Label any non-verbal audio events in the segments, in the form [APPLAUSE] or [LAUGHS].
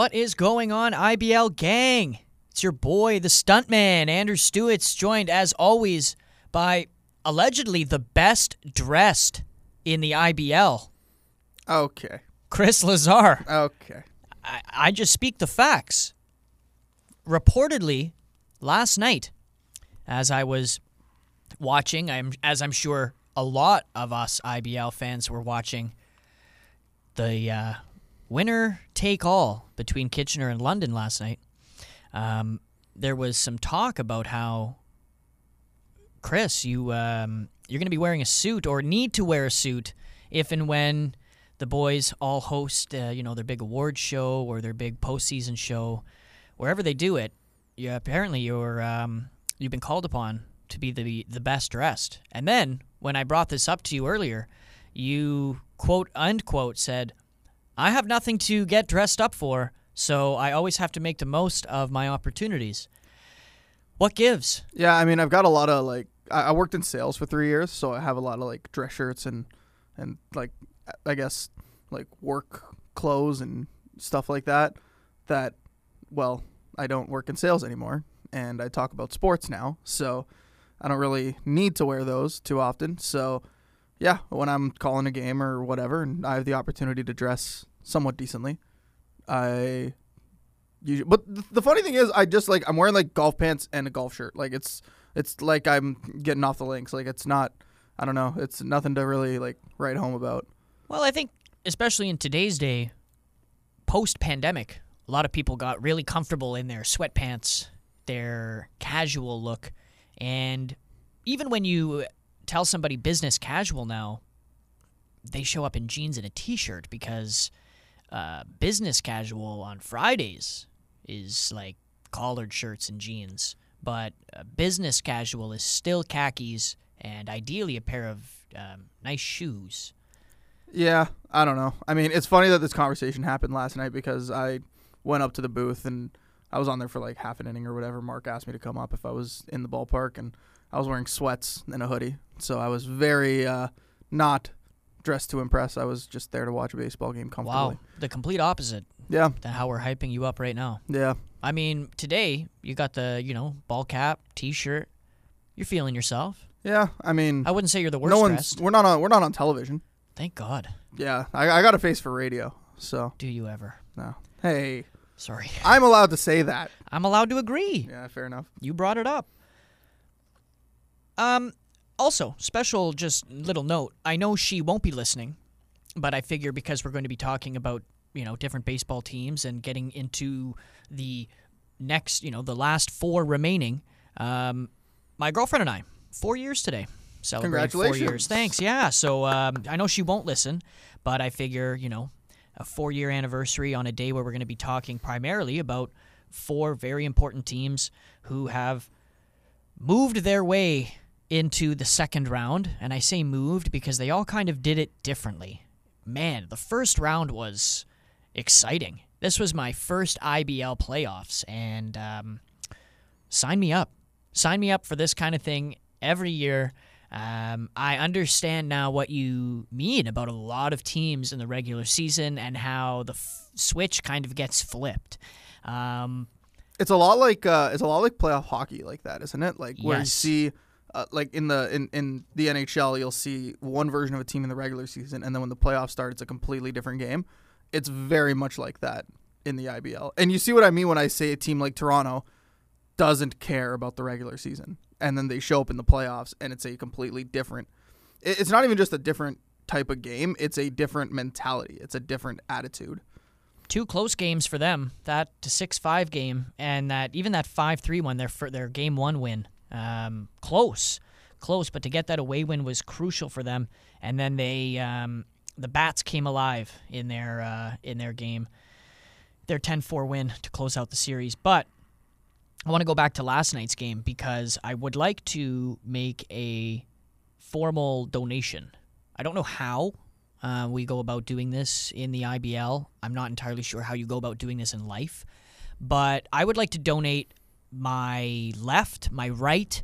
What is going on, IBL gang? It's your boy, the stuntman, Andrew Stewart, joined as always by allegedly the best dressed in the IBL, Okay. Chris Lazar. Okay. I, I just speak the facts. Reportedly, last night, as I was watching, I'm as I'm sure a lot of us IBL fans were watching, the uh, winner take all between Kitchener and London last night. Um, there was some talk about how Chris, you um, you're going to be wearing a suit or need to wear a suit if and when the boys all host, uh, you know, their big award show or their big postseason show, wherever they do it. You apparently you're um, you've been called upon to be the the best dressed. And then when I brought this up to you earlier, you quote unquote said, "I have nothing to get dressed up for, so I always have to make the most of my opportunities." What gives? Yeah, I mean, I've got a lot of like I, I worked in sales for three years, so I have a lot of like dress shirts and and like I guess like work clothes and stuff like that. That well, I don't work in sales anymore, and I talk about sports now, so I don't really need to wear those too often. So yeah, when I'm calling a game or whatever, and I have the opportunity to dress somewhat decently, I usually. But th- the funny thing is, I just like I'm wearing like golf pants and a golf shirt. Like it's it's like I'm getting off the links. Like it's not. I don't know. It's nothing to really like write home about. Well, I think especially in today's day, post pandemic, a lot of people got really comfortable in their sweatpants, their casual look, and even when you tell somebody business casual now, they show up in jeans and a t-shirt because uh, business casual on Fridays is like collared shirts and jeans, but uh, business casual is still khakis and ideally a pair of um, nice shoes. Yeah, I don't know. I mean, it's funny that this conversation happened last night because I went up to the booth and I was on there for like half an inning or whatever. Mark asked me to come up if I was in the ballpark and I was wearing sweats and a hoodie. So I was very uh, not dressed to impress. I was just there to watch a baseball game comfortably. Wow, the complete opposite Yeah, than how we're hyping you up right now. yeah. I mean, today you got the you know ball cap, t-shirt. You're feeling yourself. Yeah, I mean, I wouldn't say you're the worst no one's dressed. we're not on we're not on television. Thank God. Yeah, I, I got a face for radio, so Do you ever? no. Hey, Sorry, I'm allowed to say that. I'm allowed to agree. Yeah, fair enough. You brought it up. Um. Also, special just little note. I know she won't be listening, but I figure because we're going to be talking about you know different baseball teams and getting into the next you know the last four remaining. Um, my girlfriend and I four years today. Celebrating four years. Thanks. Yeah. So um, I know she won't listen, but I figure you know a four year anniversary on a day where we're going to be talking primarily about four very important teams who have moved their way into the second round. And I say moved because they all kind of did it differently. Man, the first round was exciting. This was my first IBL playoffs, and um, sign me up. Sign me up for this kind of thing every year. Um, I understand now what you mean about a lot of teams in the regular season and how the f- switch kind of gets flipped. Um, It's a lot like uh, it's a lot like playoff hockey, like that, isn't it? Like where you see, uh, like in the in, in the NHL, you'll see one version of a team in the regular season, and then when the playoffs start, it's a completely different game. It's very much like that in the IBL, and you see what I mean when I say a team like Toronto doesn't care about the regular season, and then they show up in the playoffs, and it's a completely different. It's not even just a different type of game; it's a different mentality. It's a different attitude. two close games for them. That six five game and that even that five three one. Their their game one win. Um, close, close, but to get that away win was crucial for them. And then they um, the bats came alive in their uh, in their game. Their 10-4 win to close out the series, but. I want to go back to last night's game because I would like to make a formal donation. I don't know how uh, we go about doing this in the IBL. I'm not entirely sure how you go about doing this in life, but I would like to donate my left, my right,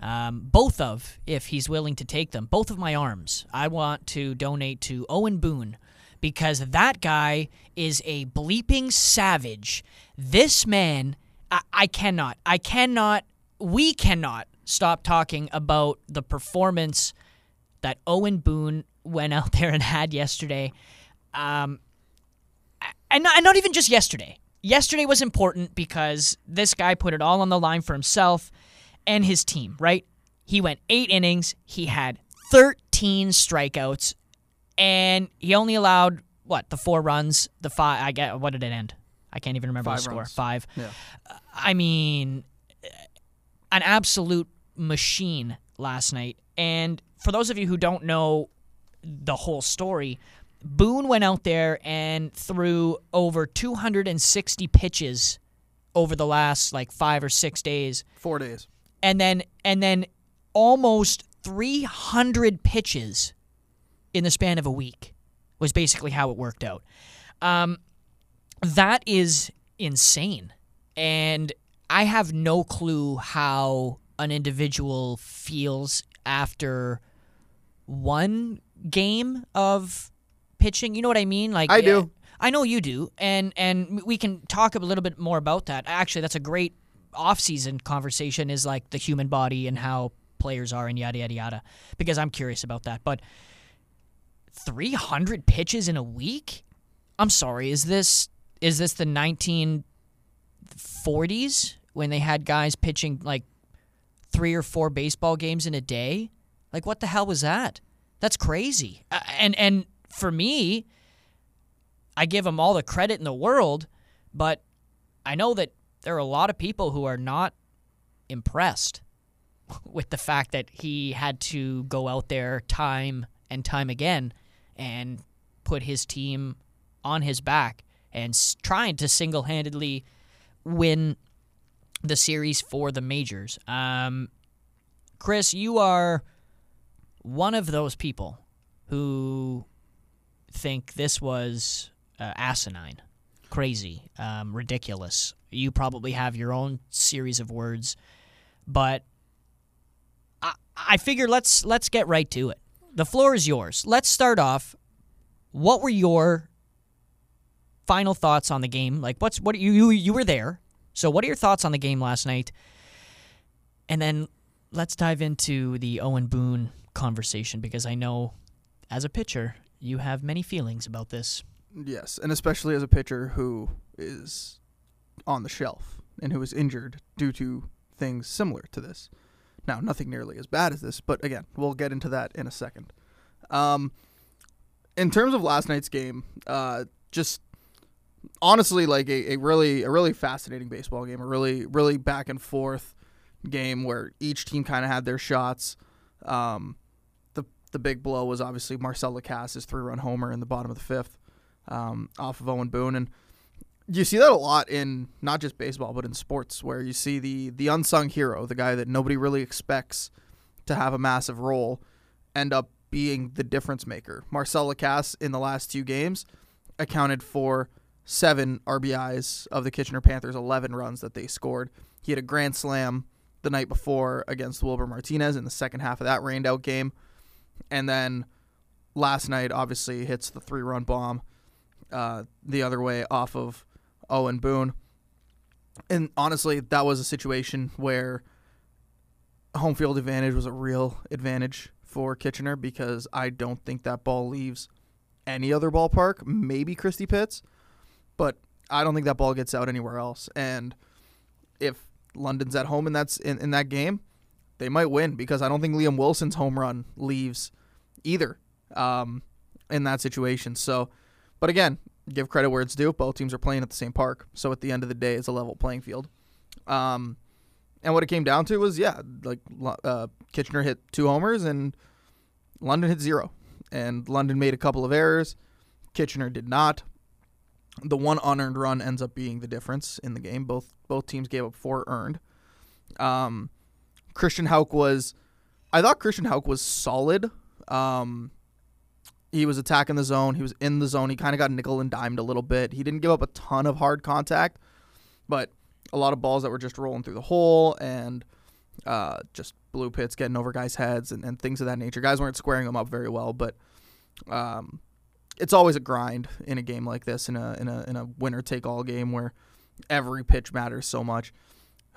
um, both of, if he's willing to take them, both of my arms. I want to donate to Owen Boone because that guy is a bleeping savage. This man, I, I cannot, I cannot, we cannot stop talking about the performance that Owen Boone went out [LAUGHS] there and had yesterday. Um, and not, and not even just yesterday. Yesterday was important because this guy put it all on the line for himself and his team, right? He went eight innings. He had 13 strikeouts, and he only allowed what the four runs. The five. I get. What did it end? I can't even remember Five the score. runs. Five. Yeah. Uh, I mean, an absolute machine last night. And for those of you who don't know the whole story, Boone went out there and threw over 260 pitches over the last like five or six days Four days. and then and then almost 300 pitches in the span of a week was basically how it worked out. Um, that is insane, and I have no clue how an individual feels after one game of pitching. You know what I mean? Like I do. I know you do, and and we can talk a little bit more about that. Actually, that's a great off-season conversation. Is like the human body and how players are, and yada yada yada. Because I'm curious about that. But 300 pitches in a week? I'm sorry. Is this is this the 1940s when they had guys pitching like three or four baseball games in a day? Like what the hell was that? That's crazy. Uh, and and for me, I give him all the credit in the world, but I know that there are a lot of people who are not impressed [LAUGHS] with the fact that he had to go out there time and time again and put his team on his back and trying to single-handedly win the series for the majors. Um, Chris, you are one of those people who think this was uh, asinine, crazy, um, ridiculous. You probably have your own series of words, but I, I figure let's let's get right to it. The floor is yours. Let's start off. What were your final thoughts on the game? Like, what's what you you you were there, so what are your thoughts on the game last night? And then let's dive into the Owen Boone conversation because I know, as a pitcher, you have many feelings about this. Yes, and especially as a pitcher who is on the shelf and who was injured due to things similar to this. Now, nothing nearly as bad as this, but again, we'll get into that in a second. Um, in terms of last night's game, uh, just honestly, like a, a really a really fascinating baseball game, a really really back and forth game where each team kind of had their shots. Um, the big blow was obviously Marcel Lacasse' three run homer in the bottom of the fifth um, off of Owen Boone, and you see that a lot in not just baseball but in sports, where you see the the unsung hero, the guy that nobody really expects to have a massive role, end up being the difference maker. Marcel Lacasse in the last two games accounted for seven RBIs of the Kitchener Panthers' 11 runs that they scored. He had a grand slam the night before against Wilbur Martinez in the second half of that rained out game, and then last night obviously hits the three run bomb uh, the other way off of Owen Boone. And honestly, that was a situation where home field advantage was a real advantage for Kitchener because I don't think that ball leaves any other ballpark, maybe Christie Pitts, but I don't think that ball gets out anywhere else. And if London's at home and that's in, in that game, they might win because I don't think Liam Wilson's home run leaves either um, in that situation. So, but again, give credit where it's due. Both teams are playing at the same park, so at the end of the day, it's a level playing field. Um, and what it came down to was, yeah, like uh, Kitchener hit two homers and London hit zero, and London made a couple of errors. Kitchener did not. The one unearned run ends up being the difference in the game. Both both teams gave up four earned. Um, Christian Hauk was, I thought Christian Hauk was solid. Um, he was attacking the zone. He was in the zone. He kind of got nickel and dimed a little bit. He didn't give up a ton of hard contact, but a lot of balls that were just rolling through the hole and uh, just blue pits getting over guys' heads and, and things of that nature. Guys weren't squaring them up very well, but um, it's always a grind in a game like this, in a in a in a winner take all game where every pitch matters so much.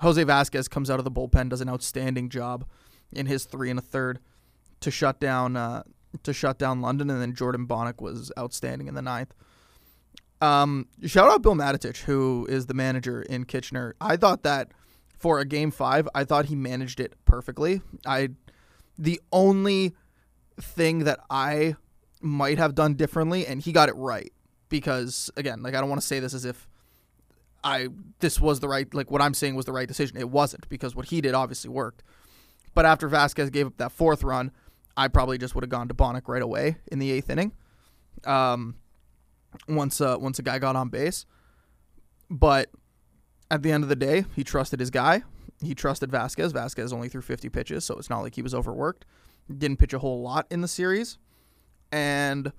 Jose Vasquez comes out of the bullpen, does an outstanding job in his three and a third to shut down uh, to shut down London, and then Jordan Bonnick was outstanding in the ninth. Um, shout out Bill Matatich, who is the manager in Kitchener. I thought that for a game five, I thought he managed it perfectly. I the only thing that I might have done differently, and he got it right because again, like I don't want to say this as if I this was the right like what I'm saying was the right decision. It wasn't because what he did obviously worked. But after Vasquez gave up that fourth run, I probably just would have gone to Bonnick right away in the eighth inning. Um, once uh, once a guy got on base, but at the end of the day, he trusted his guy. He trusted Vasquez. Vasquez only threw 50 pitches, so it's not like he was overworked. Didn't pitch a whole lot in the series, and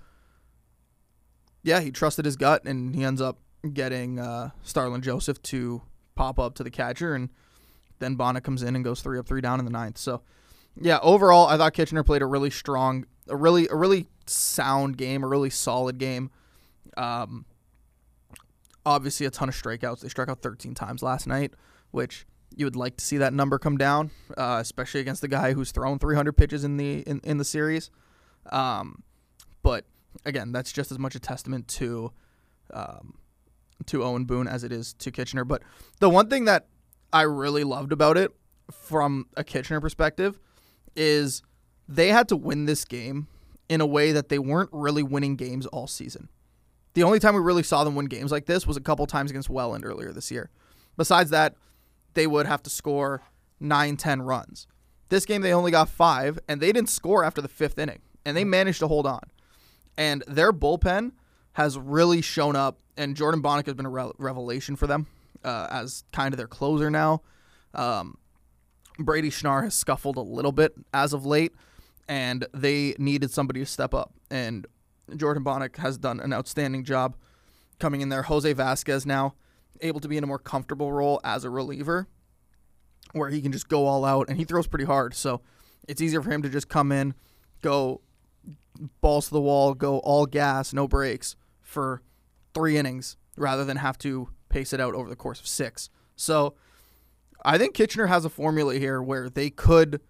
yeah, he trusted his gut, and he ends up getting uh, Starlin Joseph to pop up to the catcher, and then Bonnick comes in and goes three up, three down in the ninth. So, yeah, overall, I thought Kitchener played a really strong, a really, a really sound game, a really solid game. Um, obviously, a ton of strikeouts. They struck out 13 times last night, which you would like to see that number come down, uh, especially against the guy who's thrown 300 pitches in the in, in the series. Um, but again, that's just as much a testament to um, to Owen Boone as it is to Kitchener. But the one thing that I really loved about it from a Kitchener perspective is they had to win this game in a way that they weren't really winning games all season. The only time we really saw them win games like this was a couple times against Welland earlier this year. Besides that, they would have to score 9, 10 runs. This game, they only got five, and they didn't score after the fifth inning, and they managed to hold on. And their bullpen has really shown up, and Jordan Bonnick has been a re- revelation for them uh, as kind of their closer now. Um, Brady Schnarr has scuffled a little bit as of late, and they needed somebody to step up. And Jordan Bonnick has done an outstanding job coming in there. Jose Vasquez now able to be in a more comfortable role as a reliever where he can just go all out and he throws pretty hard. So it's easier for him to just come in, go balls to the wall, go all gas, no brakes for three innings rather than have to pace it out over the course of six. So I think Kitchener has a formula here where they could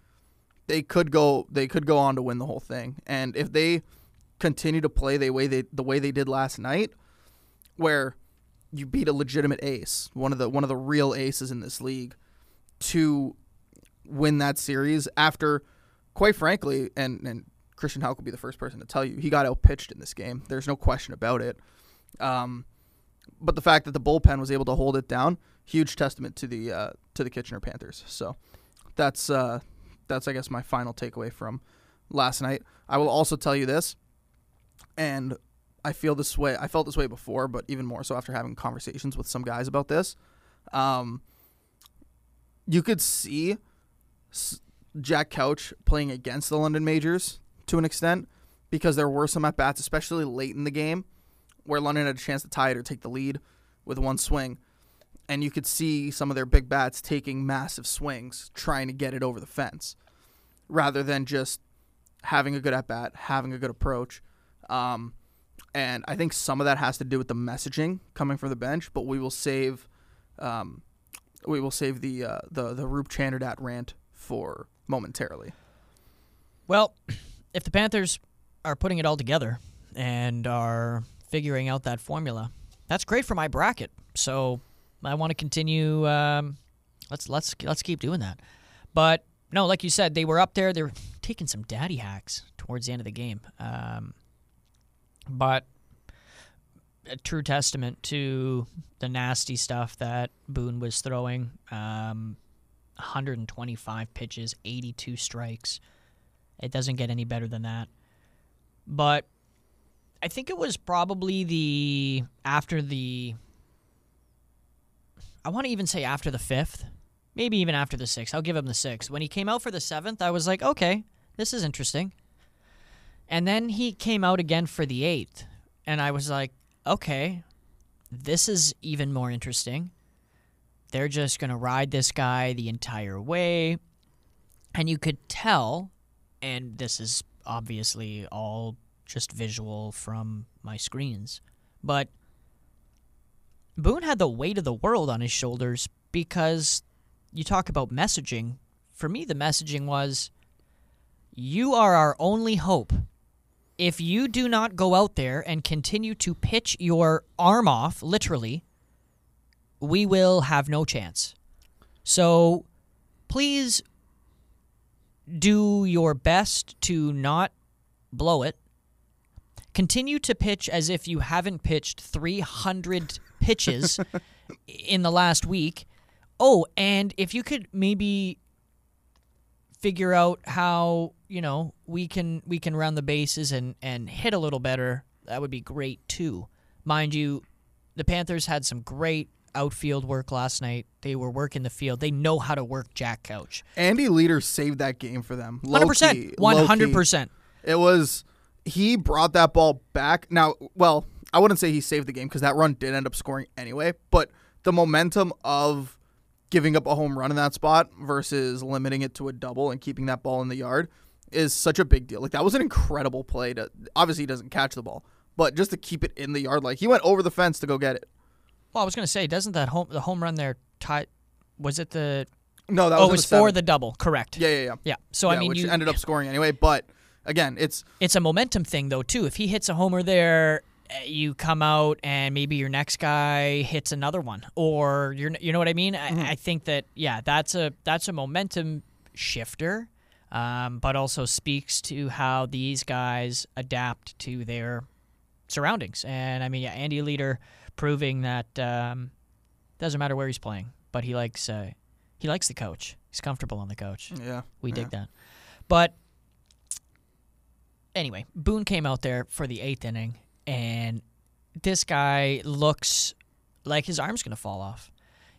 they could go they could go on to win the whole thing. And if they continue to play the way they the way they did last night, where you beat a legitimate ace, one of the one of the real aces in this league, to win that series after, quite frankly, and and Christian Hauck will be the first person to tell you he got outpitched in this game. There's no question about it. Um, but the fact that the bullpen was able to hold it down, huge testament to the uh, to the Kitchener Panthers. So that's uh, that's I guess my final takeaway from last night. I will also tell you this, and I feel this way. I felt this way before, but even more so after having conversations with some guys about this. Um, you could see Jack Couch playing against the London Majors to an extent because there were some at bats, especially late in the game, where London had a chance to tie it or take the lead with one swing. And you could see some of their big bats taking massive swings, trying to get it over the fence, rather than just having a good at bat, having a good approach. Um, and I think some of that has to do with the messaging coming from the bench. But we will save, um, we will save the uh, the the Roop Chanderdat rant for momentarily. Well, [CLEARS THROAT] if the Panthers are putting it all together and are figuring out that formula, that's great for my bracket. So I want to continue. Um, let's let's let's keep doing that. But no, like you said, they were up there. They were taking some daddy hacks towards the end of the game. Um, but a true testament to the nasty stuff that Boone was throwing. Um, 125 pitches, 82 strikes. It doesn't get any better than that. But I think it was probably the after the I want to even say after the 5th, maybe even after the 6th. I'll give him the 6th. When he came out for the 7th, I was like, "Okay, this is interesting." And then he came out again for the 8th, and I was like, "Okay, this is even more interesting." They're just going to ride this guy the entire way. And you could tell, and this is obviously all just visual from my screens. But Boone had the weight of the world on his shoulders because you talk about messaging. For me, the messaging was you are our only hope. If you do not go out there and continue to pitch your arm off, literally, we will have no chance. So please do your best to not blow it. Continue to pitch as if you haven't pitched 300 pitches [LAUGHS] in the last week. Oh, and if you could maybe figure out how, you know, we can we can run the bases and and hit a little better, that would be great too. Mind you, the Panthers had some great outfield work last night. They were working the field. They know how to work Jack Couch. Andy Leader saved that game for them. Hundred percent, Low-key, low-key. hundred percent. It was he brought that ball back. Now, well, I wouldn't say he saved the game because that run did end up scoring anyway. But the momentum of giving up a home run in that spot versus limiting it to a double and keeping that ball in the yard is such a big deal. Like that was an incredible play. To obviously he doesn't catch the ball, but just to keep it in the yard, like he went over the fence to go get it. Well, I was gonna say, doesn't that home the home run there tie? Was it the? No, that oh, was, it was in for the double. Correct. yeah, yeah, yeah. Yeah. So Yeah, I mean, which you, ended up scoring anyway. But again, it's it's a momentum thing though too. If he hits a homer there, eh, you come out and maybe your next guy hits another one, or you're you know what I mean. Mm-hmm. I, I think that yeah, that's a that's a momentum shifter, um, but also speaks to how these guys adapt to their surroundings. And I mean, yeah, Andy Leader proving that um, doesn't matter where he's playing, but he likes uh, he likes the coach. He's comfortable on the coach. yeah. We yeah. dig that. But anyway, Boone came out there for the eighth inning, and this guy looks like his arm's going to fall off.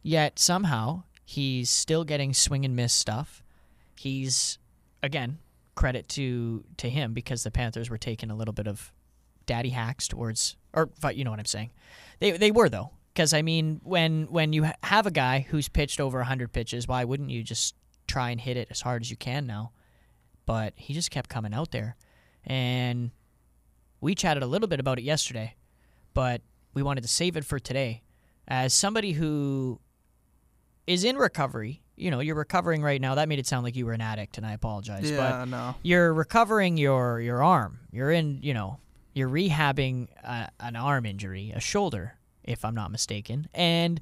Yet somehow he's still getting swing and miss stuff. He's, again, credit to to him because the Panthers were taking a little bit of daddy hacks towards, or you know what I'm saying. They they were though, because I mean, when when you have a guy who's pitched over 100 pitches, why wouldn't you just try and hit it as hard as you can now? But he just kept coming out there, and we chatted a little bit about it yesterday, but we wanted to save it for today. As somebody who is in recovery, you know, you're recovering right now. That made it sound like you were an addict, and I apologize. But Yeah, no. you're recovering your your arm. You're in, you know, you're rehabbing a, an arm injury, a shoulder, if I'm not mistaken. And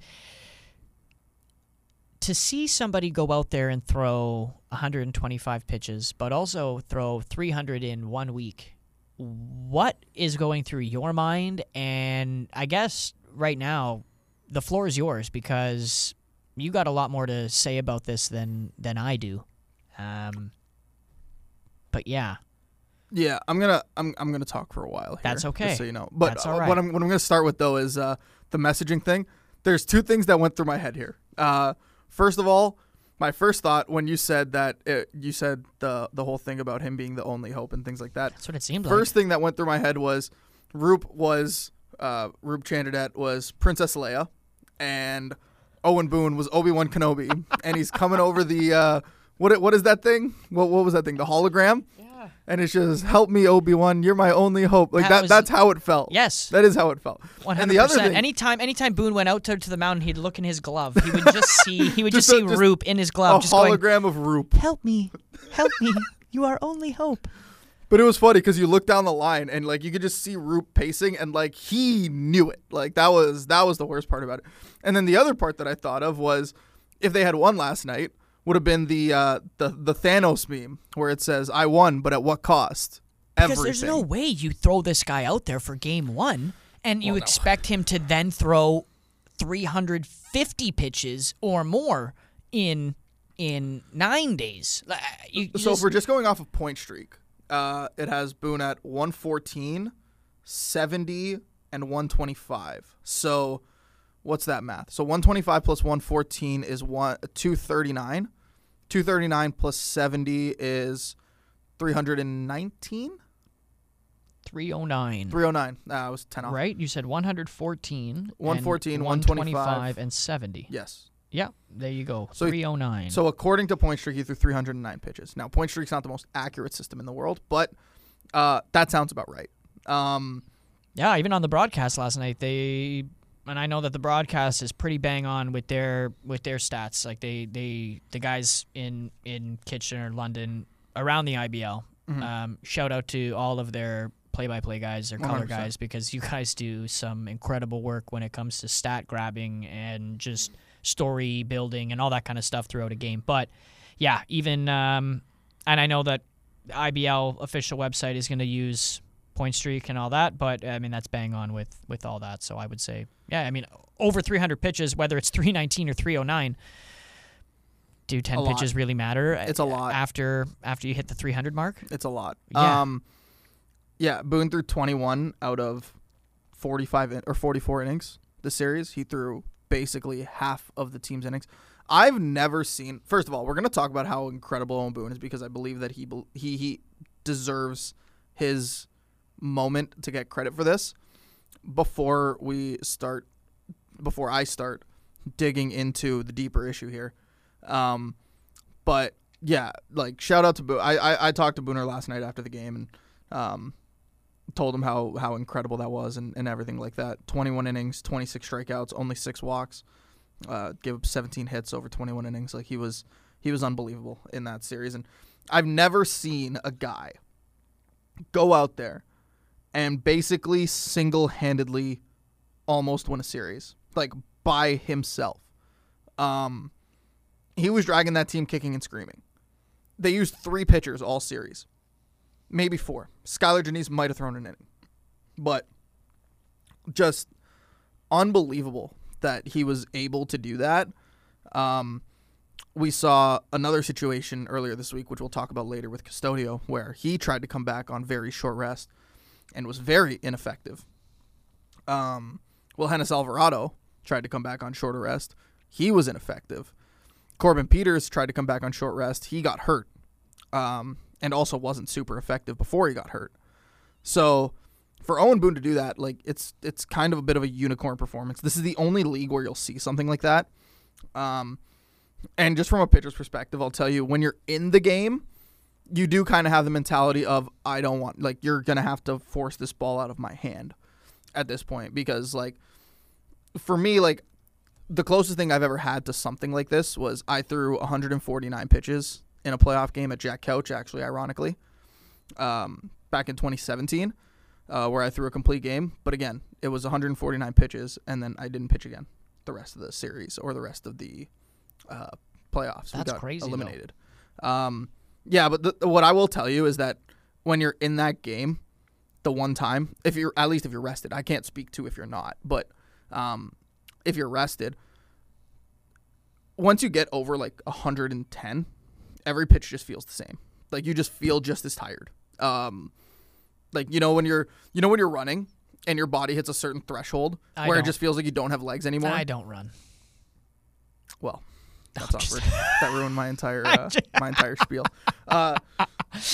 to see somebody go out there and throw 125 pitches, but also throw 300 in one week, what is going through your mind? And I guess right now, the floor is yours because you got a lot more to say about this than than I do. Um, but yeah, Yeah, I'm gonna I'm I'm gonna talk for a while. Here, That's okay. So you know, but uh, what I'm what I'm gonna start with though is uh, the messaging thing. There's two things that went through my head here. Uh, first of all, my first thought when you said that it, you said the the whole thing about him being the only hope and things like that. that's what it seemed First thing that went through my head was Roop was uh, Roop Chanderdat was Princess Leia, and Owen Boone was Obi Wan Kenobi, [LAUGHS] and he's coming over the uh, what what is that thing? What what was that thing? The hologram. Yeah. And it's just help me, Obi Wan. You're my only hope. Like That that. was- that's how it felt. Yes. that is how it felt. One And the other thing, Anytime, anytime Boone went out to, to the mountain, he'd look in his glove. He would just [LAUGHS] see, he would just, Just a- see just Roop in his a glove, just going, hologram of Roop. "Help me, help me, you are only hope." But it was funny because you look down the line and like you could just see Roop pacing and like he knew it. Like that was that was the worst part about it. And then the other part that I thought of was if they had won last night would have been the uh, the the Thanos meme where it says I won, but at what cost? Because Everything. there's no way you throw this guy out there for game one and you expect him to then throw 350 pitches or more in in nine days. You, you so just- if we're just going off of point streak, uh, it has Boone at 114, 70, and 125. So what's that math? So 125 plus 114 is one 239. 239 plus 70 is 319. 309. 309. Ah, I was 10 off. Right? You said 114. and 114, 125, and 70. Yes. Yeah, there you go. So- 309. So according to Point Streak, he threw 309 pitches. Now Point Streak's not the most accurate system in the world, but uh, that sounds about right. Um, Yeah, even on the broadcast last night, they and I know that the broadcast is pretty bang on with their with their stats. Like they they the guys in in Kitchener, London, around the IBL. Mhm. Um, shout out to all of their play-by-play guys, their color 100%. guys, because you guys do some incredible work when it comes to stat grabbing and just story building and all that kind of stuff throughout a game. But yeah, even um, and I know that IBL official website is going to use point streak and all that, but I mean that's bang on with with all that. So I would say, yeah, I mean over 300 pitches, whether it's [LAUGHS] 319 or 309. Do 10 A lot. pitches really matter? It's a lot. after after you hit the 300 mark. It's a lot. Yeah. Um, yeah, Boone threw 21 out of 45 in, or 44 innings this series. He threw basically half of the team's innings. I've never seen. First of all, we're gonna talk about how incredible Owen Boone is because I believe that he he he deserves his moment to get credit for this. Before we start, before I start digging into the deeper issue here, um, but yeah, like shout out to Boone. I, I I talked to Booner last night after the game and um told him how how incredible that was and, and everything like that. 21 innings, 26 strikeouts, only six walks. Uh, gave up 17 hits over 21 innings. Like he was he was unbelievable in that series and I've never seen a guy go out there and basically single-handedly almost win a series like by himself. Um he was dragging that team kicking and screaming. They used three pitchers all series, maybe four. Skylar Janice might have thrown an inning, but just unbelievable that he was able to do that. Um, we saw another situation earlier this week, which we'll talk about later with Custodio, where he tried to come back on very short rest and was very ineffective. Um, well, Hennis Alvarado tried to come back on short rest. He was ineffective. Corbin Peters tried to come back on short rest. He got hurt, um, and also wasn't super effective before he got hurt. So, for Owen Boone to do that, like it's it's kind of a bit of a unicorn performance. This is the only league where you'll see something like that. Um, and just from a pitcher's perspective, I'll tell you when you're in the game, you do kind of have the mentality of I don't want like you're gonna have to force this ball out of my hand at this point because like for me like the closest thing I've ever had to something like this was I threw 149 pitches in a playoff game at Jack Couch, actually, ironically, um, back in 2017, uh, where I threw a complete game. But again, it was 149 pitches, and then I didn't pitch again the rest of the series or the rest of the uh, playoffs. That's we got crazy, eliminated. Um, yeah, but the, what I will tell you is that when you're in that game, the one time, if you're at least if you're rested, I can't speak to if you're not, but um, if you're rested, once you get over like 110, every pitch just feels the same. Like you just feel just as tired. Um, like you know when you're you know when you're running and your body hits a certain threshold I where it don't. just feels like you don't have legs anymore. I don't run. Well, that's awkward. that ruined my entire [LAUGHS] uh, my entire spiel. Uh,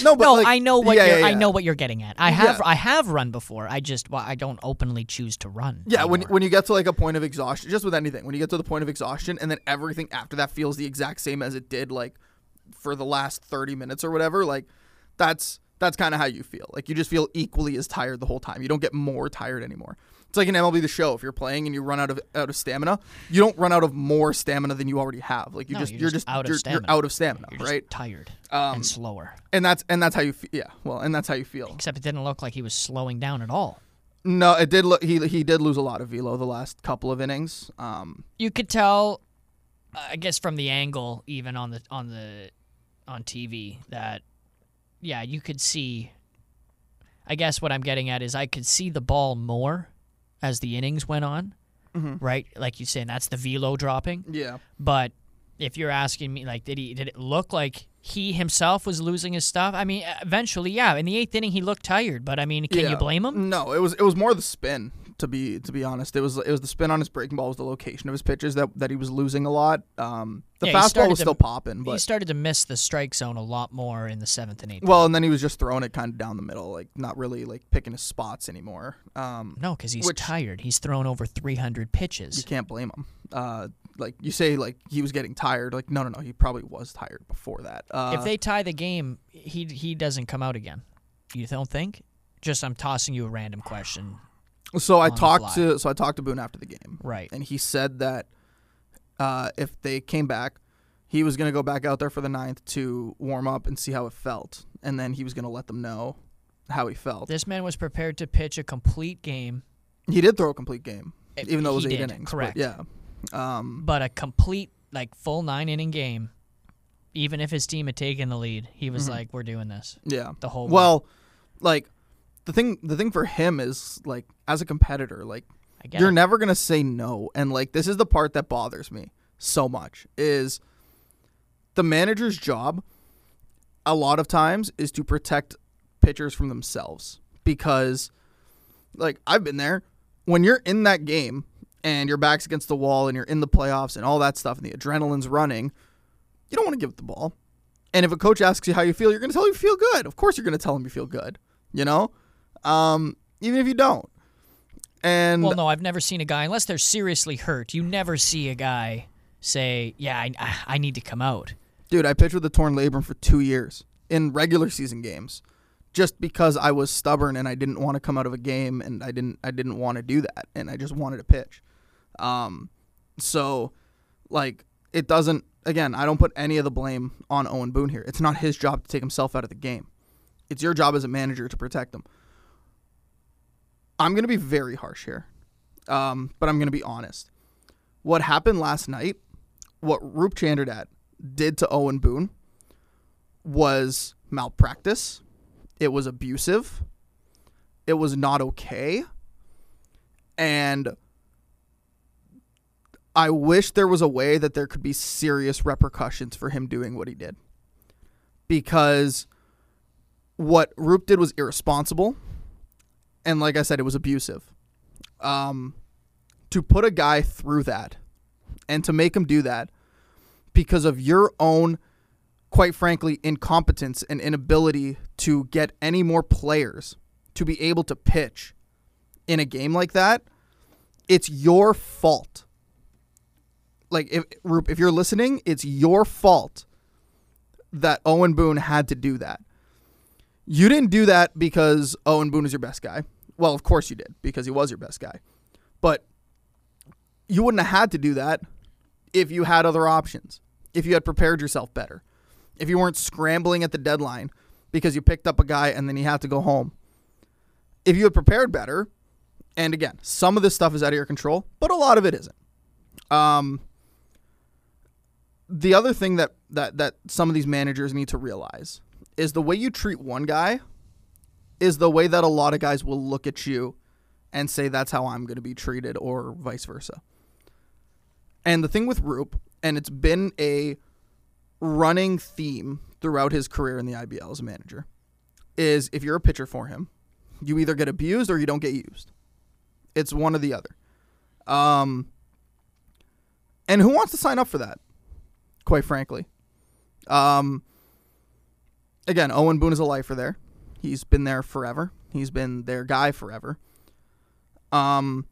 no, but no, like, I know what yeah, you're, yeah, I know what you're getting at. I have Yeah. I have run before. I just well, I don't openly choose to run. Yeah, when when you get to like a point of exhaustion, just with anything, when you get to the point of exhaustion, and then everything after that feels the exact same as it did like for the last thirty minutes or whatever, like that's that's kind of how you feel. Like you just feel equally as tired the whole time. You don't get more tired anymore. It's like an MLB the Show. If you're playing and you run out of out of stamina, you don't run out of more stamina than you already have. Like you No, just you're just out of you're, stamina. you're out of stamina, You're right? tired Um, and slower. and that's and that's how you feel. Yeah, well, and that's how you feel. Except it didn't look like he was slowing down at all. No, it did. Look, he he did lose a lot of velo the last couple of innings. Um, You could tell, I guess, from the angle, even on the on the on TV, that yeah, you could see. I guess what I'm getting at is I could see the ball more as the innings went on, Mhm. right? Like you saying, that's the velo dropping. yeah. But if you're asking me, like, did he did it look like he himself was losing his stuff? I mean, eventually, yeah. In the eighth inning, he looked tired, but I mean, can Yeah. you blame him? No, it was it was more the spin to be to be honest. It was it was the spin on his breaking ball, was the location of his pitches that, that he was losing a lot. Um, the Yeah, fastball was to- still popping, but he started to miss the strike zone a lot more in the seventh and eighth. well, and then he was just throwing it kind of down the middle, like not really like picking his spots anymore. Um, No, because he's Which- tired. He's thrown over 300 pitches. you can't blame him. Uh, like you say, like he was getting tired. Like no, no, no, he probably was tired before that. Uh, if they tie the game, he he doesn't come out again. You don't think? Just I'm tossing you a random question. So I talked to so I talked to Boone after the game, Right. and he said that uh, if they came back, he was going to go back out there for the ninth to warm up and see how it felt, and then he was going to let them know how he felt. This man was prepared to pitch a complete game. He did throw a complete game, If even though it was he eight did, innings. but Correct. yeah. Um, But a complete, like, full nine inning game, even if his team had taken the lead, he was Mhm. like, we're doing this yeah. the whole way. Well, like the thing the thing for him is like as a competitor, like you're it. never gonna say no. And like this is the part that bothers me so much is the manager's job a lot of times is to protect pitchers from themselves because like i've been there. When you're in that game and your back's against the wall and you're in the playoffs and all that stuff and the adrenaline's running you don't want to give it the ball. And if a coach asks you how you feel you're going to tell him you feel good. Of course you're going to tell him you feel good you know um, even if you don't and Well, no, I've never seen a guy, unless they're seriously hurt, you never see a guy say, yeah, I, I need to come out. Dude, I pitched with a torn labrum for two years in regular season games, just because I was stubborn and I didn't want to come out of a game and I didn't I didn't want to do that and I just wanted to pitch. Um, so like it doesn't. Again, I don't put any of the blame on Owen Boone here. It's not his job to take himself out of the game. It's your job as a manager to protect him. I'm gonna be very harsh here, um, but I'm gonna be honest. What happened last night, what Roop Chanderdat did to Owen Boone was malpractice. It was abusive. It was not okay. And I wish there was a way that there could be serious repercussions for him doing what he did. Because what Roop did was irresponsible. And like I said, it was abusive. Um, to put a guy through that and to make him do that because of your own, quite frankly, incompetence and inability to get any more players to be able to pitch in a game like that, it's your fault. Like if if you're listening, it's your fault that Owen Boone had to do that. You didn't do that because Owen Boone is your best guy. Well, of course you did because he was your best guy. But you wouldn't have had to do that if you had other options, if you had prepared yourself better, if you weren't scrambling at the deadline because you picked up a guy and then you had to go home. If you had prepared better, and again, some of this stuff is out of your control, but a lot of it isn't. Um, the other thing that, that, that some of these managers need to realize is the way you treat one guy is the way that a lot of guys will look at you and say that's how I'm going to be treated or vice versa. And the thing with Roop, and it's been a running theme throughout his career in the IBL as a manager, is if you're a pitcher for him, you either get abused or you don't get used. It's one or the other. Um, and who wants to sign up for that? Quite frankly. Um, again, Owen Boone is a lifer there. He's been there forever. He's been their guy forever. Um,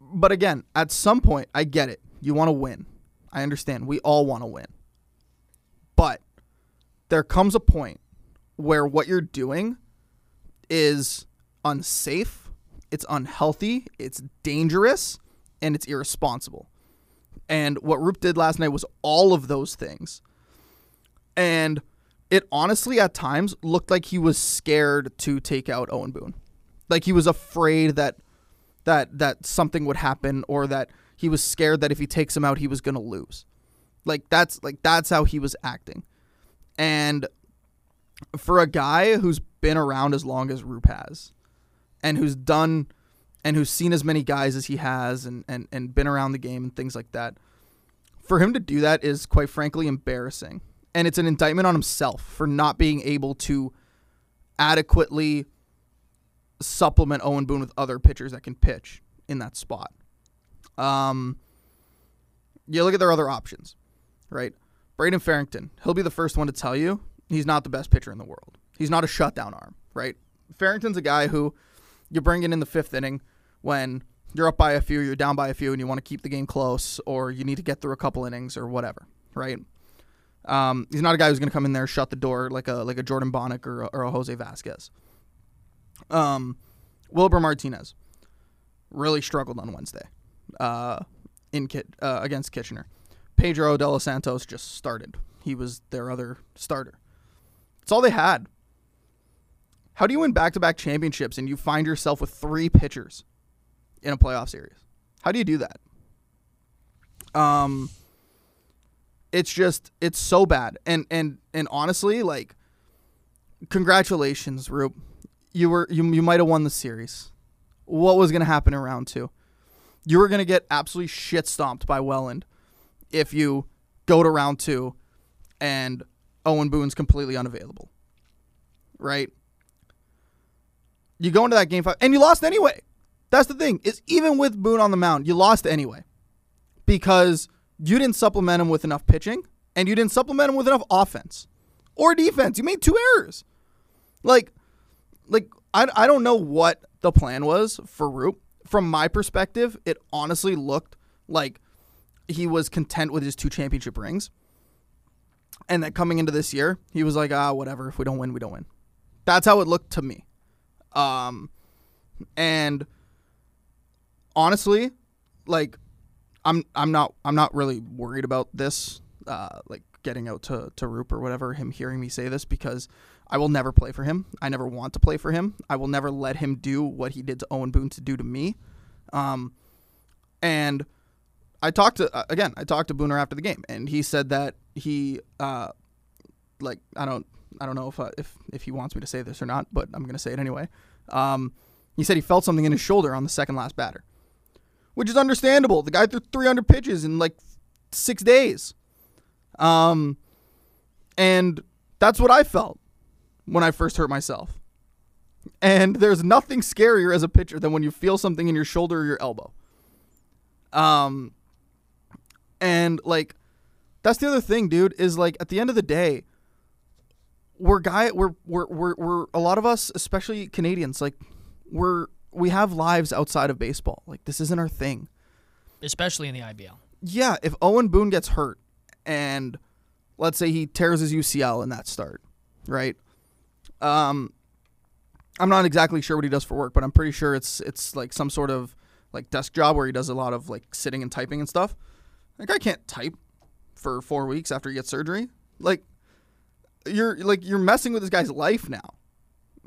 but again, at some point, I get it. You want to win. I understand. We all want to win. But there comes a point where what you're doing is unsafe, it's unhealthy, it's dangerous, and it's irresponsible. And what Roop did last night was all of those things. And it honestly at times looked like he was scared to take out Owen Boone. Like he was afraid that that that something would happen or that he was scared that if he takes him out he was going to lose. Like that's like that's how he was acting. And for a guy who's been around as long as Roop has and who's done and who's seen as many guys as he has and, and, and been around the game and things like that, for him to do that is quite frankly embarrassing. And it's an indictment on himself for not being able to adequately supplement Owen Boone with other pitchers that can pitch in that spot. Um, you look at their other options, right? Braden Farrington, he'll be the first one to tell you he's not the best pitcher in the world. He's not a shutdown arm, right? Farrington's a guy who you bring in in the fifth inning when you're up by a few, you're down by a few, and you want to keep the game close, or you need to get through a couple innings or whatever, right? Um, he's not a guy who's going to come in there shut the door like a like a Jordan Bonnick or a, or a Jose Vasquez. Um, Wilbur Martinez really struggled on Wednesday uh, in Kit, uh, against Kitchener. Pedro De Los Santos just started. He was their other starter. That's all they had. How do you win back to back championships and you find yourself with three pitchers in a playoff series? How do you do that? Um, it's just it's so bad, and and and honestly, like, congratulations, Roop. You were you you might have won the series. What was gonna happen in round two? You were gonna get absolutely shit stomped by Welland if you go to round two, and Owen Boone's completely unavailable. Right? You go into that game five, and you lost anyway. That's the thing is even with Boone on the mound, you lost anyway because you didn't supplement him with enough pitching and you didn't supplement him with enough offense or defense. You made two errors. Like, like I, I don't know what the plan was for Roop. From my perspective, it honestly looked like he was content with his two championship rings. And that coming into this year, he was like, ah, whatever. If we don't win, we don't win. That's how it looked to me. Um, and honestly, like I'm I'm not I'm not really worried about this uh like getting out to to Roop or whatever him hearing me say this because I will never play for him. I never want to play for him. I will never let him do what he did to Owen Boone to do to me. Um and I talked to uh, again, I talked to Booner after the game and he said that he uh like I don't I don't know if uh, if if he wants me to say this or not, but I'm to say it anyway. Um he said he felt something in his shoulder on the second last batter which is understandable. The guy threw 300 pitches in like six days. Um, and that's what I felt when I first hurt myself. And there's nothing scarier as a pitcher than when you feel something in your shoulder or your elbow. Um, and like, that's the other thing, dude, is like at the end of the day, we're guy, we're, we're, we're, we're a lot of us, especially Canadians, like, we're we have lives outside of baseball. Like this isn't our thing. Especially in the IBL. Yeah, if Owen Boone gets hurt and let's say he tears his UCL in that start, right? Um I'm not exactly sure what he does for work, but I'm pretty sure it's it's like some sort of like desk job where he does a lot of like sitting and typing and stuff. Like I can't type for 4 weeks after he gets surgery. Like you're like you're messing with this guy's life now.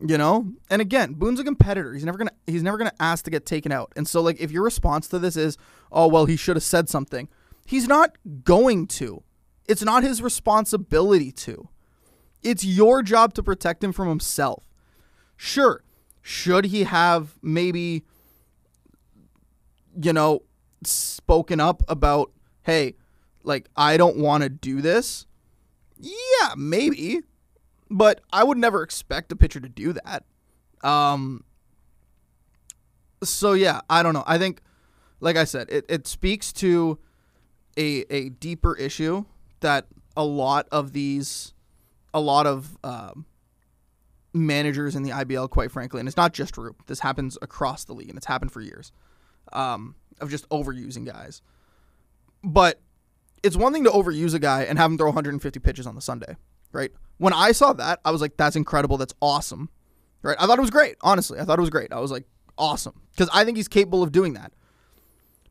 You know? And again, Boone's a competitor. He's never gonna he's never gonna ask to get taken out. And so like if your response to this is, oh well, he should have said something, he's not going to. It's not his responsibility to. It's your job to protect him from himself. Sure, should he have maybe you know spoken up about, hey, like I don't want to do this? Yeah, maybe but I would never expect a pitcher to do that. Um, so yeah, I don't know. I think, like I said, it, it speaks to a a deeper issue that a lot of these, a lot of um, managers in the IBL, quite frankly, and it's not just Roop. This happens across the league, and it's happened for years, um, of just overusing guys. But it's one thing to overuse a guy and have him throw 150 pitches on the Sunday, right? When I saw that, I was like, that's incredible. That's awesome. Right? I thought it was great. Honestly, I thought it was great. I was like, awesome. Because I think he's capable of doing that.